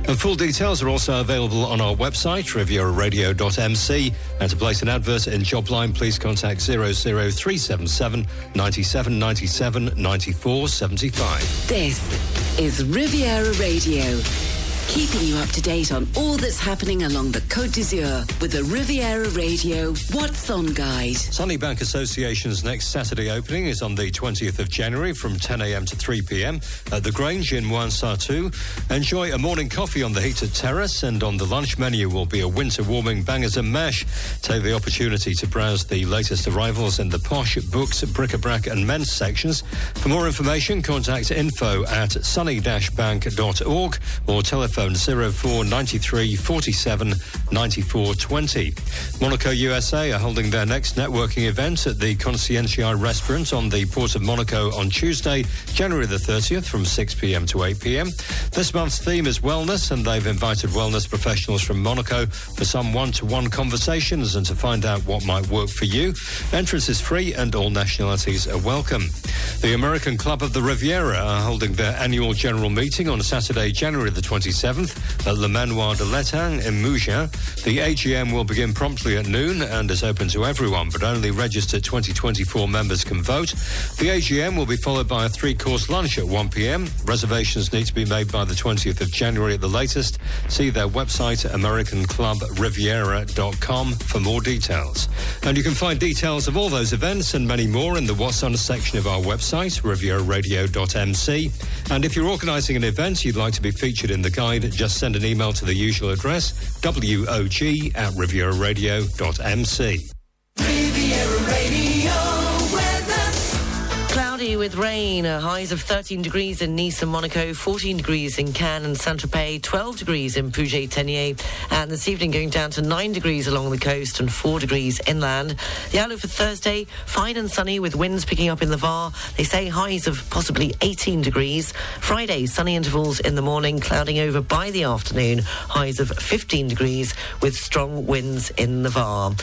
Speaker 27: And full details are also available on our website, rivieraradio.mc. And to place an advert in Jobline, please contact 00377 97 97 94 75.
Speaker 7: This is Riviera Radio. Keeping you up to date on all that's happening along the Côte d'Azur with the Riviera Radio What's On Guide.
Speaker 27: Sunnybank Association's next Saturday opening is on the 20th of January from 10am to 3pm at the Grange in Mouans-Sartoux. Enjoy a morning coffee on the heated terrace and on the lunch menu will be a winter warming bangers and mash. Take the opportunity to browse the latest arrivals in the posh books, bric-a-brac and men's sections. For more information, contact info at sunny-bank.org or telephone 0493 47 94 20. Monaco USA are holding their next networking event at the Conscientia restaurant on the Port of Monaco on Tuesday, January the 30th from 6 p.m. to 8 p.m. This month's theme is wellness and they've invited wellness professionals from Monaco for some one-to-one conversations and to find out what might work for you. Entrance is free and all nationalities are welcome. The American Club of the Riviera are holding their annual general meeting on Saturday, January the 27th at Le Manoir de l'Etang in Mougins. The AGM will begin promptly at noon and is open to everyone, but only registered 2024 members can vote. The AGM will be followed by a three-course lunch at 1 p.m. Reservations need to be made by the 20th of January at the latest. See their website at AmericanClubRiviera.com for more details. And you can find details of all those events and many more in the What's On section of our website, rivieraradio.mc. And if you're organising an event you'd like to be featured in the guide, just send an email to the usual address, wog at rivieraradio.mc.
Speaker 2: Riviera Radio. With rain, highs of 13 degrees in Nice and Monaco, 14 degrees in Cannes and Saint-Tropez, 12 degrees in Puget-Théniers, and this evening going down to 9 degrees along the coast and 4 degrees inland. The outlook for Thursday, fine and sunny with winds picking up in the Var. They say highs of possibly 18 degrees. Friday, sunny intervals in the morning, clouding over by the afternoon, highs of 15 degrees with strong winds in the Var.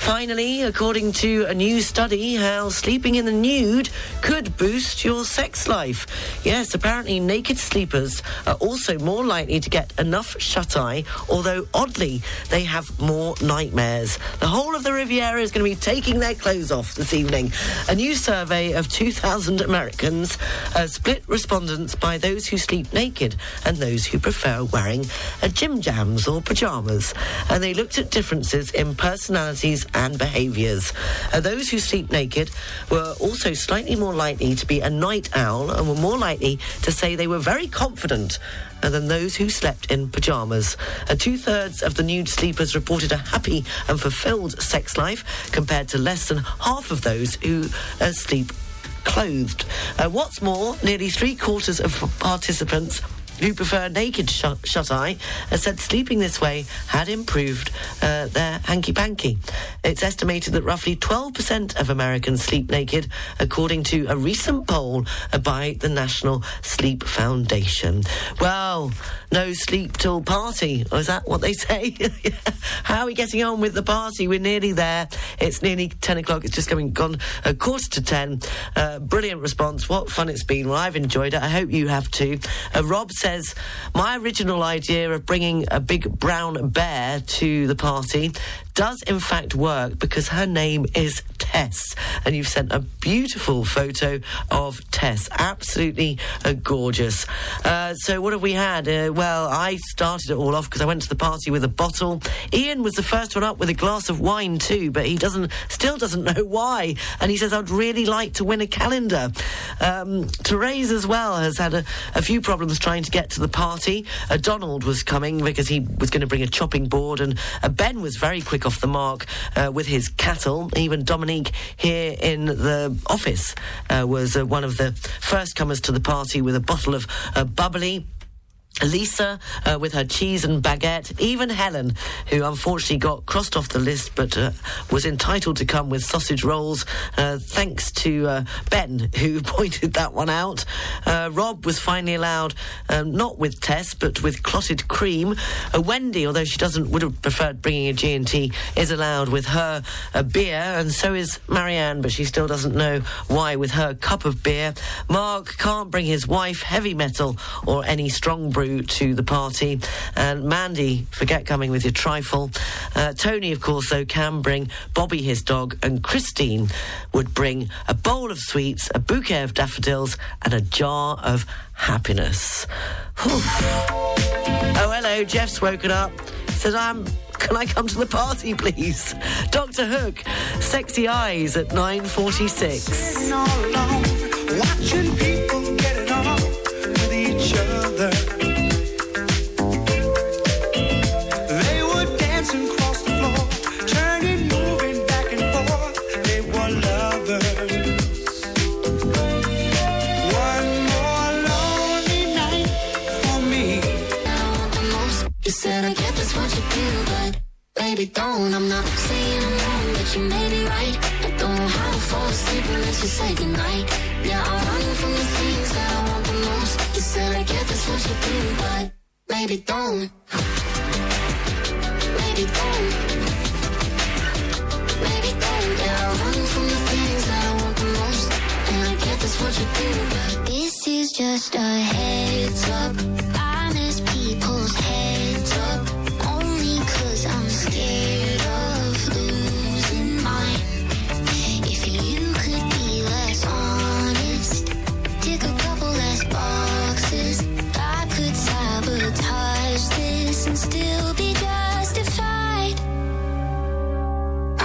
Speaker 2: Finally, according to a new study, how sleeping in the nude could boost your sex life. Yes, apparently naked sleepers are also more likely to get enough shut eye, although oddly, they have more nightmares. The whole of the Riviera is going to be taking their clothes off this evening. A new survey of 2,000 Americans uh, split respondents by those who sleep naked and those who prefer wearing uh, gym jams or pajamas. And they looked at differences in personalities and behaviours. Uh, those who sleep naked were also slightly more likely to be a night owl and were more likely to say they were very confident uh, than those who slept in pyjamas. Uh, Two thirds of the nude sleepers reported a happy and fulfilled sex life compared to less than half of those who uh, sleep clothed. Uh, what's more, nearly three quarters of participants who prefer naked shut, shut eye uh, said sleeping this way had improved uh, their hanky panky. It's estimated that roughly 12% of Americans sleep naked, according to a recent poll by the National Sleep Foundation. Well, no sleep till party. Is that what they say? How are we getting on with the party? We're nearly there. It's nearly 10 o'clock. It's just coming gone a quarter to 10. Uh, brilliant response. What fun it's been. Well, I've enjoyed it. I hope you have too. Uh, Rob says, My original idea of bringing a big brown bear to the party does in fact work because her name is Tess. And you've sent a beautiful photo of Tess. Absolutely uh, gorgeous. Uh, so, what have we had? Uh, well, I started it all off because I went to the party with a bottle. Ian was the first one up with a glass of wine too, but he doesn't, still doesn't know why. And he says, I'd really like to win a calendar. Um, Therese as well has had a, a few problems trying to get to the party. Uh, Donald was coming because he was going to bring a chopping board, and uh, Ben was very quick off the mark uh, with his cattle. Even Dominique here in the office uh, was uh, one of the first comers to the party with a bottle of uh, bubbly. Lisa uh, with her cheese and baguette, even Helen, who unfortunately got crossed off the list but uh, was entitled to come with sausage rolls, uh, thanks to uh, Ben, who pointed that one out. Uh, Rob was finally allowed, um, not with Tess, but with clotted cream. Uh, Wendy, although she doesn't would have preferred bringing a G&T, is allowed with her beer, and so is Marianne, but she still doesn't know why with her cup of beer. Mark can't bring his wife heavy metal or any strong brew to the party. And Mandy, forget coming with your trifle. Uh, Tony, of course, though, can bring Bobby his dog, and Christine would bring a bowl of sweets, a bouquet of daffodils, and a jar of happiness. Whew. hello, Jeff's woken up. Says, I'm can I come to the party, please? Dr. Hook, Sexy Eyes at 9.46.
Speaker 28: baby don't. I'm not saying I'm wrong, but you may be right. I don't know how to fall asleep unless you say goodnight. Yeah, I'm running from the things that I want the most. You said I get this what you do, but maybe don't. Maybe don't. Maybe don't. Yeah, I'm running from the things that I want the most. And I get this what you do, but this is just a heads up.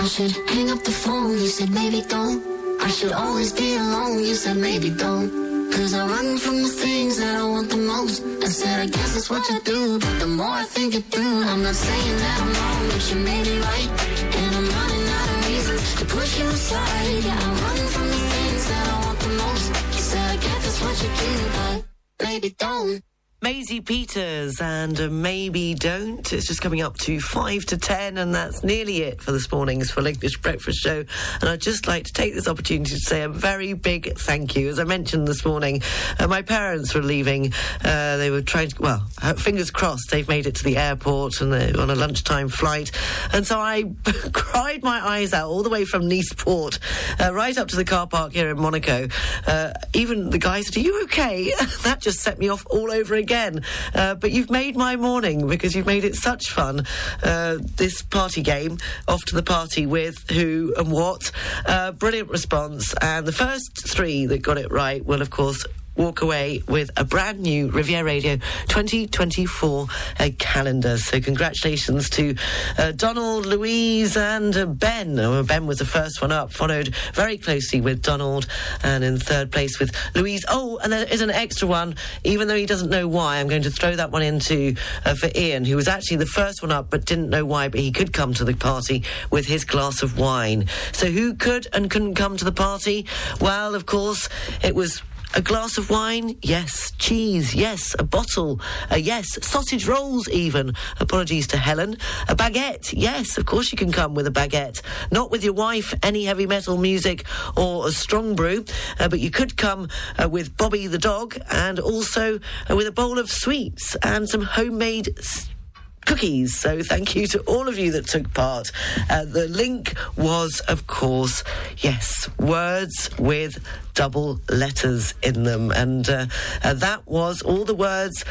Speaker 28: I should hang up the phone, you said maybe don't. I should always be alone, you said maybe don't. Cause I run from the things that I want the most. I said, I guess that's what you do. But the more I think it through, I'm not saying that I'm wrong, but you made be right. And I'm running out of reasons to push you aside. Yeah, I'm running from the things that I want the most. You said, I guess that's what you do, but maybe don't.
Speaker 2: Maisie Peters and uh, Maybe Don't. It's just coming up to 5 to 10, and that's nearly it for this morning's Full English Breakfast Show. And I'd just like to take this opportunity to say a very big thank you. As I mentioned this morning, uh, my parents were leaving. Uh, they were trying to, well, uh, fingers crossed, they've made it to the airport and they're on a lunchtime flight. And so I cried my eyes out all the way from Nice Port, uh, right up to the car park here in Monaco. Uh, even the guy said, Are you okay? that just set me off all over again. Uh, but you've made my morning because you've made it such fun. Uh, this party game, off to the party with who and what. Uh, brilliant response. And the first three that got it right will, of course, walk away with a brand new Riviera Radio 2024 uh, calendar. So congratulations to uh, Donald, Louise and uh, Ben. Oh, ben was the first one up, followed very closely with Donald and in third place with Louise. Oh, and there is an extra one, even though he doesn't know why. I'm going to throw that one into uh, for Ian, who was actually the first one up but didn't know why, but he could come to the party with his glass of wine. So who could and couldn't come to the party? Well, of course, it was a glass of wine? Yes. Cheese? Yes. A bottle? Uh, yes. Sausage rolls, even. Apologies to Helen. A baguette? Yes. Of course you can come with a baguette. Not with your wife, any heavy metal music or a strong brew, uh, but you could come uh, with Bobby the dog and also uh, with a bowl of sweets and some homemade. Cookies. So thank you to all of you that took part. Uh, the link was, of course, yes, words with double letters in them. And uh, uh, that was all the words,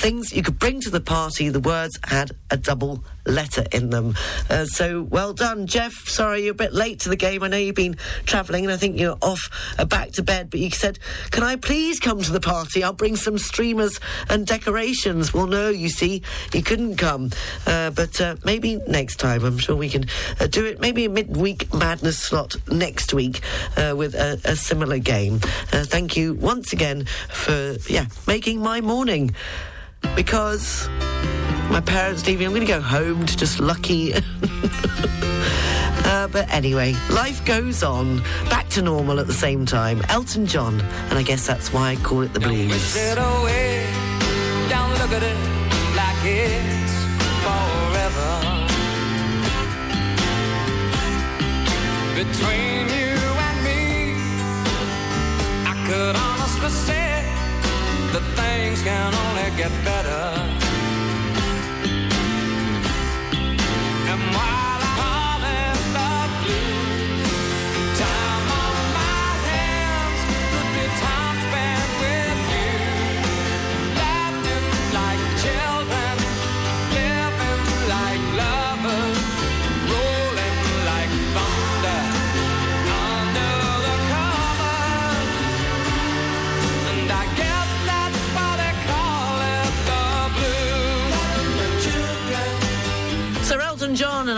Speaker 2: things you could bring to the party. The words had a double letter in them. Uh, so well done, Jeff. Sorry you're a bit late to the game. I know you've been travelling and I think you're off uh, back to bed, but you said, Can I please come to the party? I'll bring some streamers and decorations. Well, no, you see, you couldn't come. Uh, but uh, maybe next time. I'm sure we can uh, do it. Maybe a midweek madness slot next week uh, with a, a similar game. Uh, thank you once again for, yeah, making my morning. Because my parents leaving. I'm going to go home to just lucky. uh, but anyway, life goes on. Back to normal at the same time. Elton John, and I guess that's why I call it the blues.
Speaker 3: Sit away, don't look at it like it's forever. Between could honestly say that things can only get better.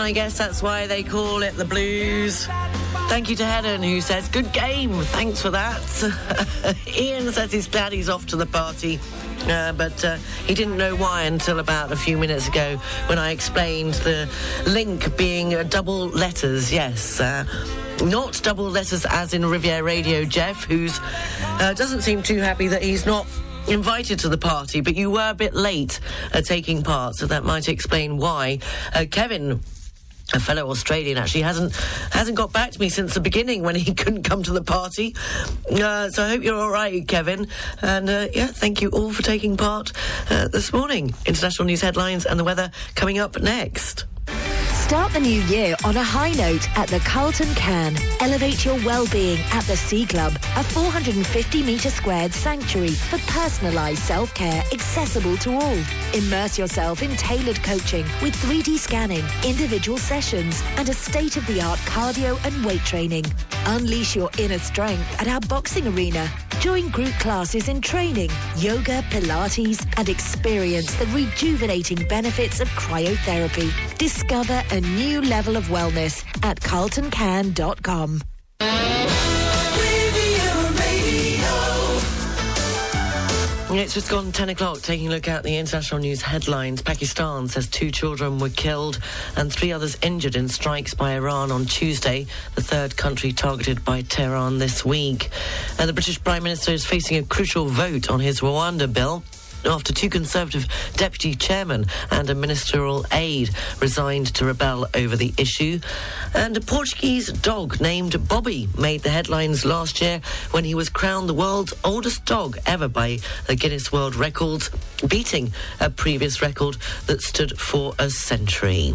Speaker 3: I guess that's why they call it the blues.
Speaker 2: Thank you to Helen, who says, Good game. Thanks for that. Ian says he's glad he's off to the party. Uh, but uh, he didn't know why until about a few minutes ago when I explained the link being uh, double letters. Yes, uh, not double letters as in Riviera Radio. Jeff, who's uh, doesn't seem too happy that he's not invited to the party, but you were a bit late uh, taking part, so that might explain why. Uh, Kevin a fellow Australian actually hasn't hasn't got back to me since the beginning when he couldn't come to the party. Uh, so I hope you're all right, Kevin. And uh, yeah, thank you all for taking part uh, this morning. International news headlines and the weather coming up next.
Speaker 29: Start the new year on a high note at the Carlton Cannes. Elevate your well-being at the Sea Club, a 450 metre squared sanctuary for personalised self-care accessible to all. Immerse yourself in tailored coaching with 3D scanning, individual sessions and a state-of-the-art cardio and weight training. Unleash your inner strength at our boxing arena. Join group classes in training, yoga, Pilates and experience the rejuvenating benefits of cryotherapy. Discover a new level of wellness at carltoncannes.com.
Speaker 2: It's just gone 10 o'clock, taking a look at the international news headlines. Pakistan says two children were killed and three others injured in strikes by Iran on Tuesday, the third country targeted by Tehran this week. And the British Prime Minister is facing a crucial vote on his Rwanda bill after two Conservative deputy chairmen and a ministerial aide resigned to rebel over the issue. And a Portuguese dog named Bobby made the headlines last year when he was crowned the world's oldest dog ever by the Guinness World Records, beating a previous record that stood for a century.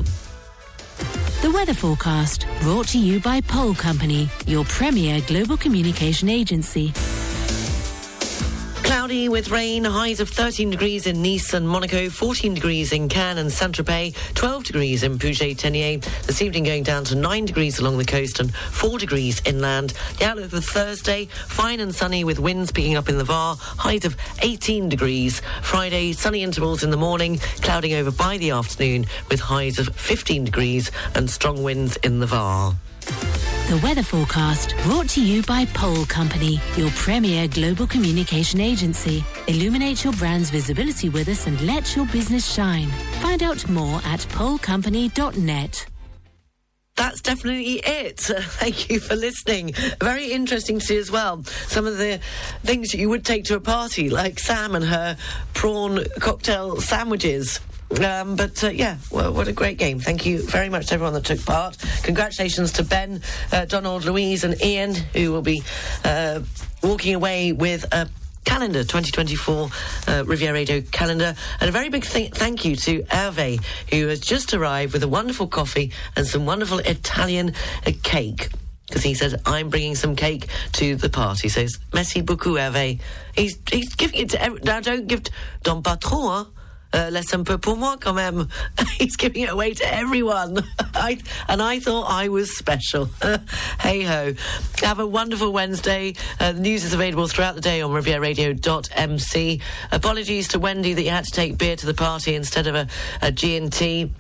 Speaker 1: The weather forecast brought to you by Pole Company, your premier global communication agency.
Speaker 2: Cloudy with rain, highs of 13 degrees in Nice and Monaco, 14 degrees in Cannes and Saint-Tropez, 12 degrees in Puget-Théniers. This evening going down to 9 degrees along the coast and 4 degrees inland. The outlook for Thursday, fine and sunny with winds picking up in the Var, highs of 18 degrees. Friday, sunny intervals in the morning, clouding over by the afternoon with highs of 15 degrees and strong winds in the Var.
Speaker 1: The weather forecast brought to you by Pole Company, your premier global communication agency. Illuminate your brand's visibility with us and let your business shine. Find out more at polecompany.net.
Speaker 2: That's definitely it. Thank you for listening. Very interesting to see as well some of the things that you would take to a party, like Sam and her prawn cocktail sandwiches. Um, but uh, yeah, well, what a great game. Thank you very much to everyone that took part. Congratulations to Ben, uh, Donald, Louise, and Ian, who will be uh, walking away with a calendar 2024 uh, Riviera Radio calendar. And a very big th- thank you to Hervé who has just arrived with a wonderful coffee and some wonderful Italian uh, cake. Because he said I'm bringing some cake to the party. So merci beaucoup Hervé. He's, he's giving it to every- now don't give t- don't hein uh, un peu pour moi quand même. He's giving it away to everyone. I, and I thought I was special. hey ho. Have a wonderful Wednesday. Uh, the news is available throughout the day on rivieraradio.mc. Apologies to Wendy that you had to take beer to the party instead of a, a G&T.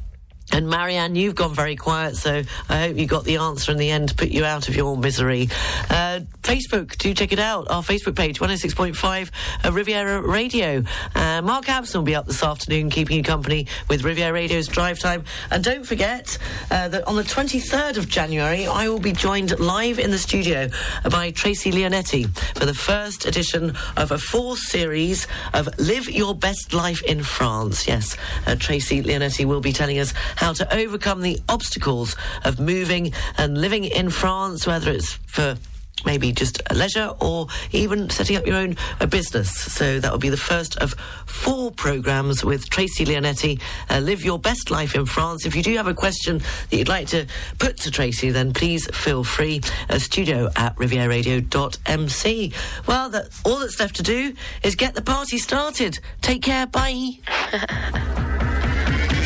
Speaker 2: And Marianne, you've gone very quiet, so I hope you got the answer in the end to put you out of your misery. Uh, Facebook, do check it out. Our Facebook page, 106.5 uh, Riviera Radio. Uh, Mark Abson will be up this afternoon, keeping you company with Riviera Radio's Drive Time. And don't forget uh, that on the 23rd of January, I will be joined live in the studio by Tracy Leonetti for the first edition of a four series of Live Your Best Life in France. Yes, uh, Tracy Leonetti will be telling us how to overcome the obstacles of moving and living in France, whether it's for maybe just a leisure or even setting up your own business. So that will be the first of four programs with Tracy Leonetti. Uh, Live your best life in France. If you do have a question that you'd like to put to Tracy, then please feel free. Uh, studio at rivieraradio.mc. Well, that, all that's left to do is get the party started. Take care. Bye.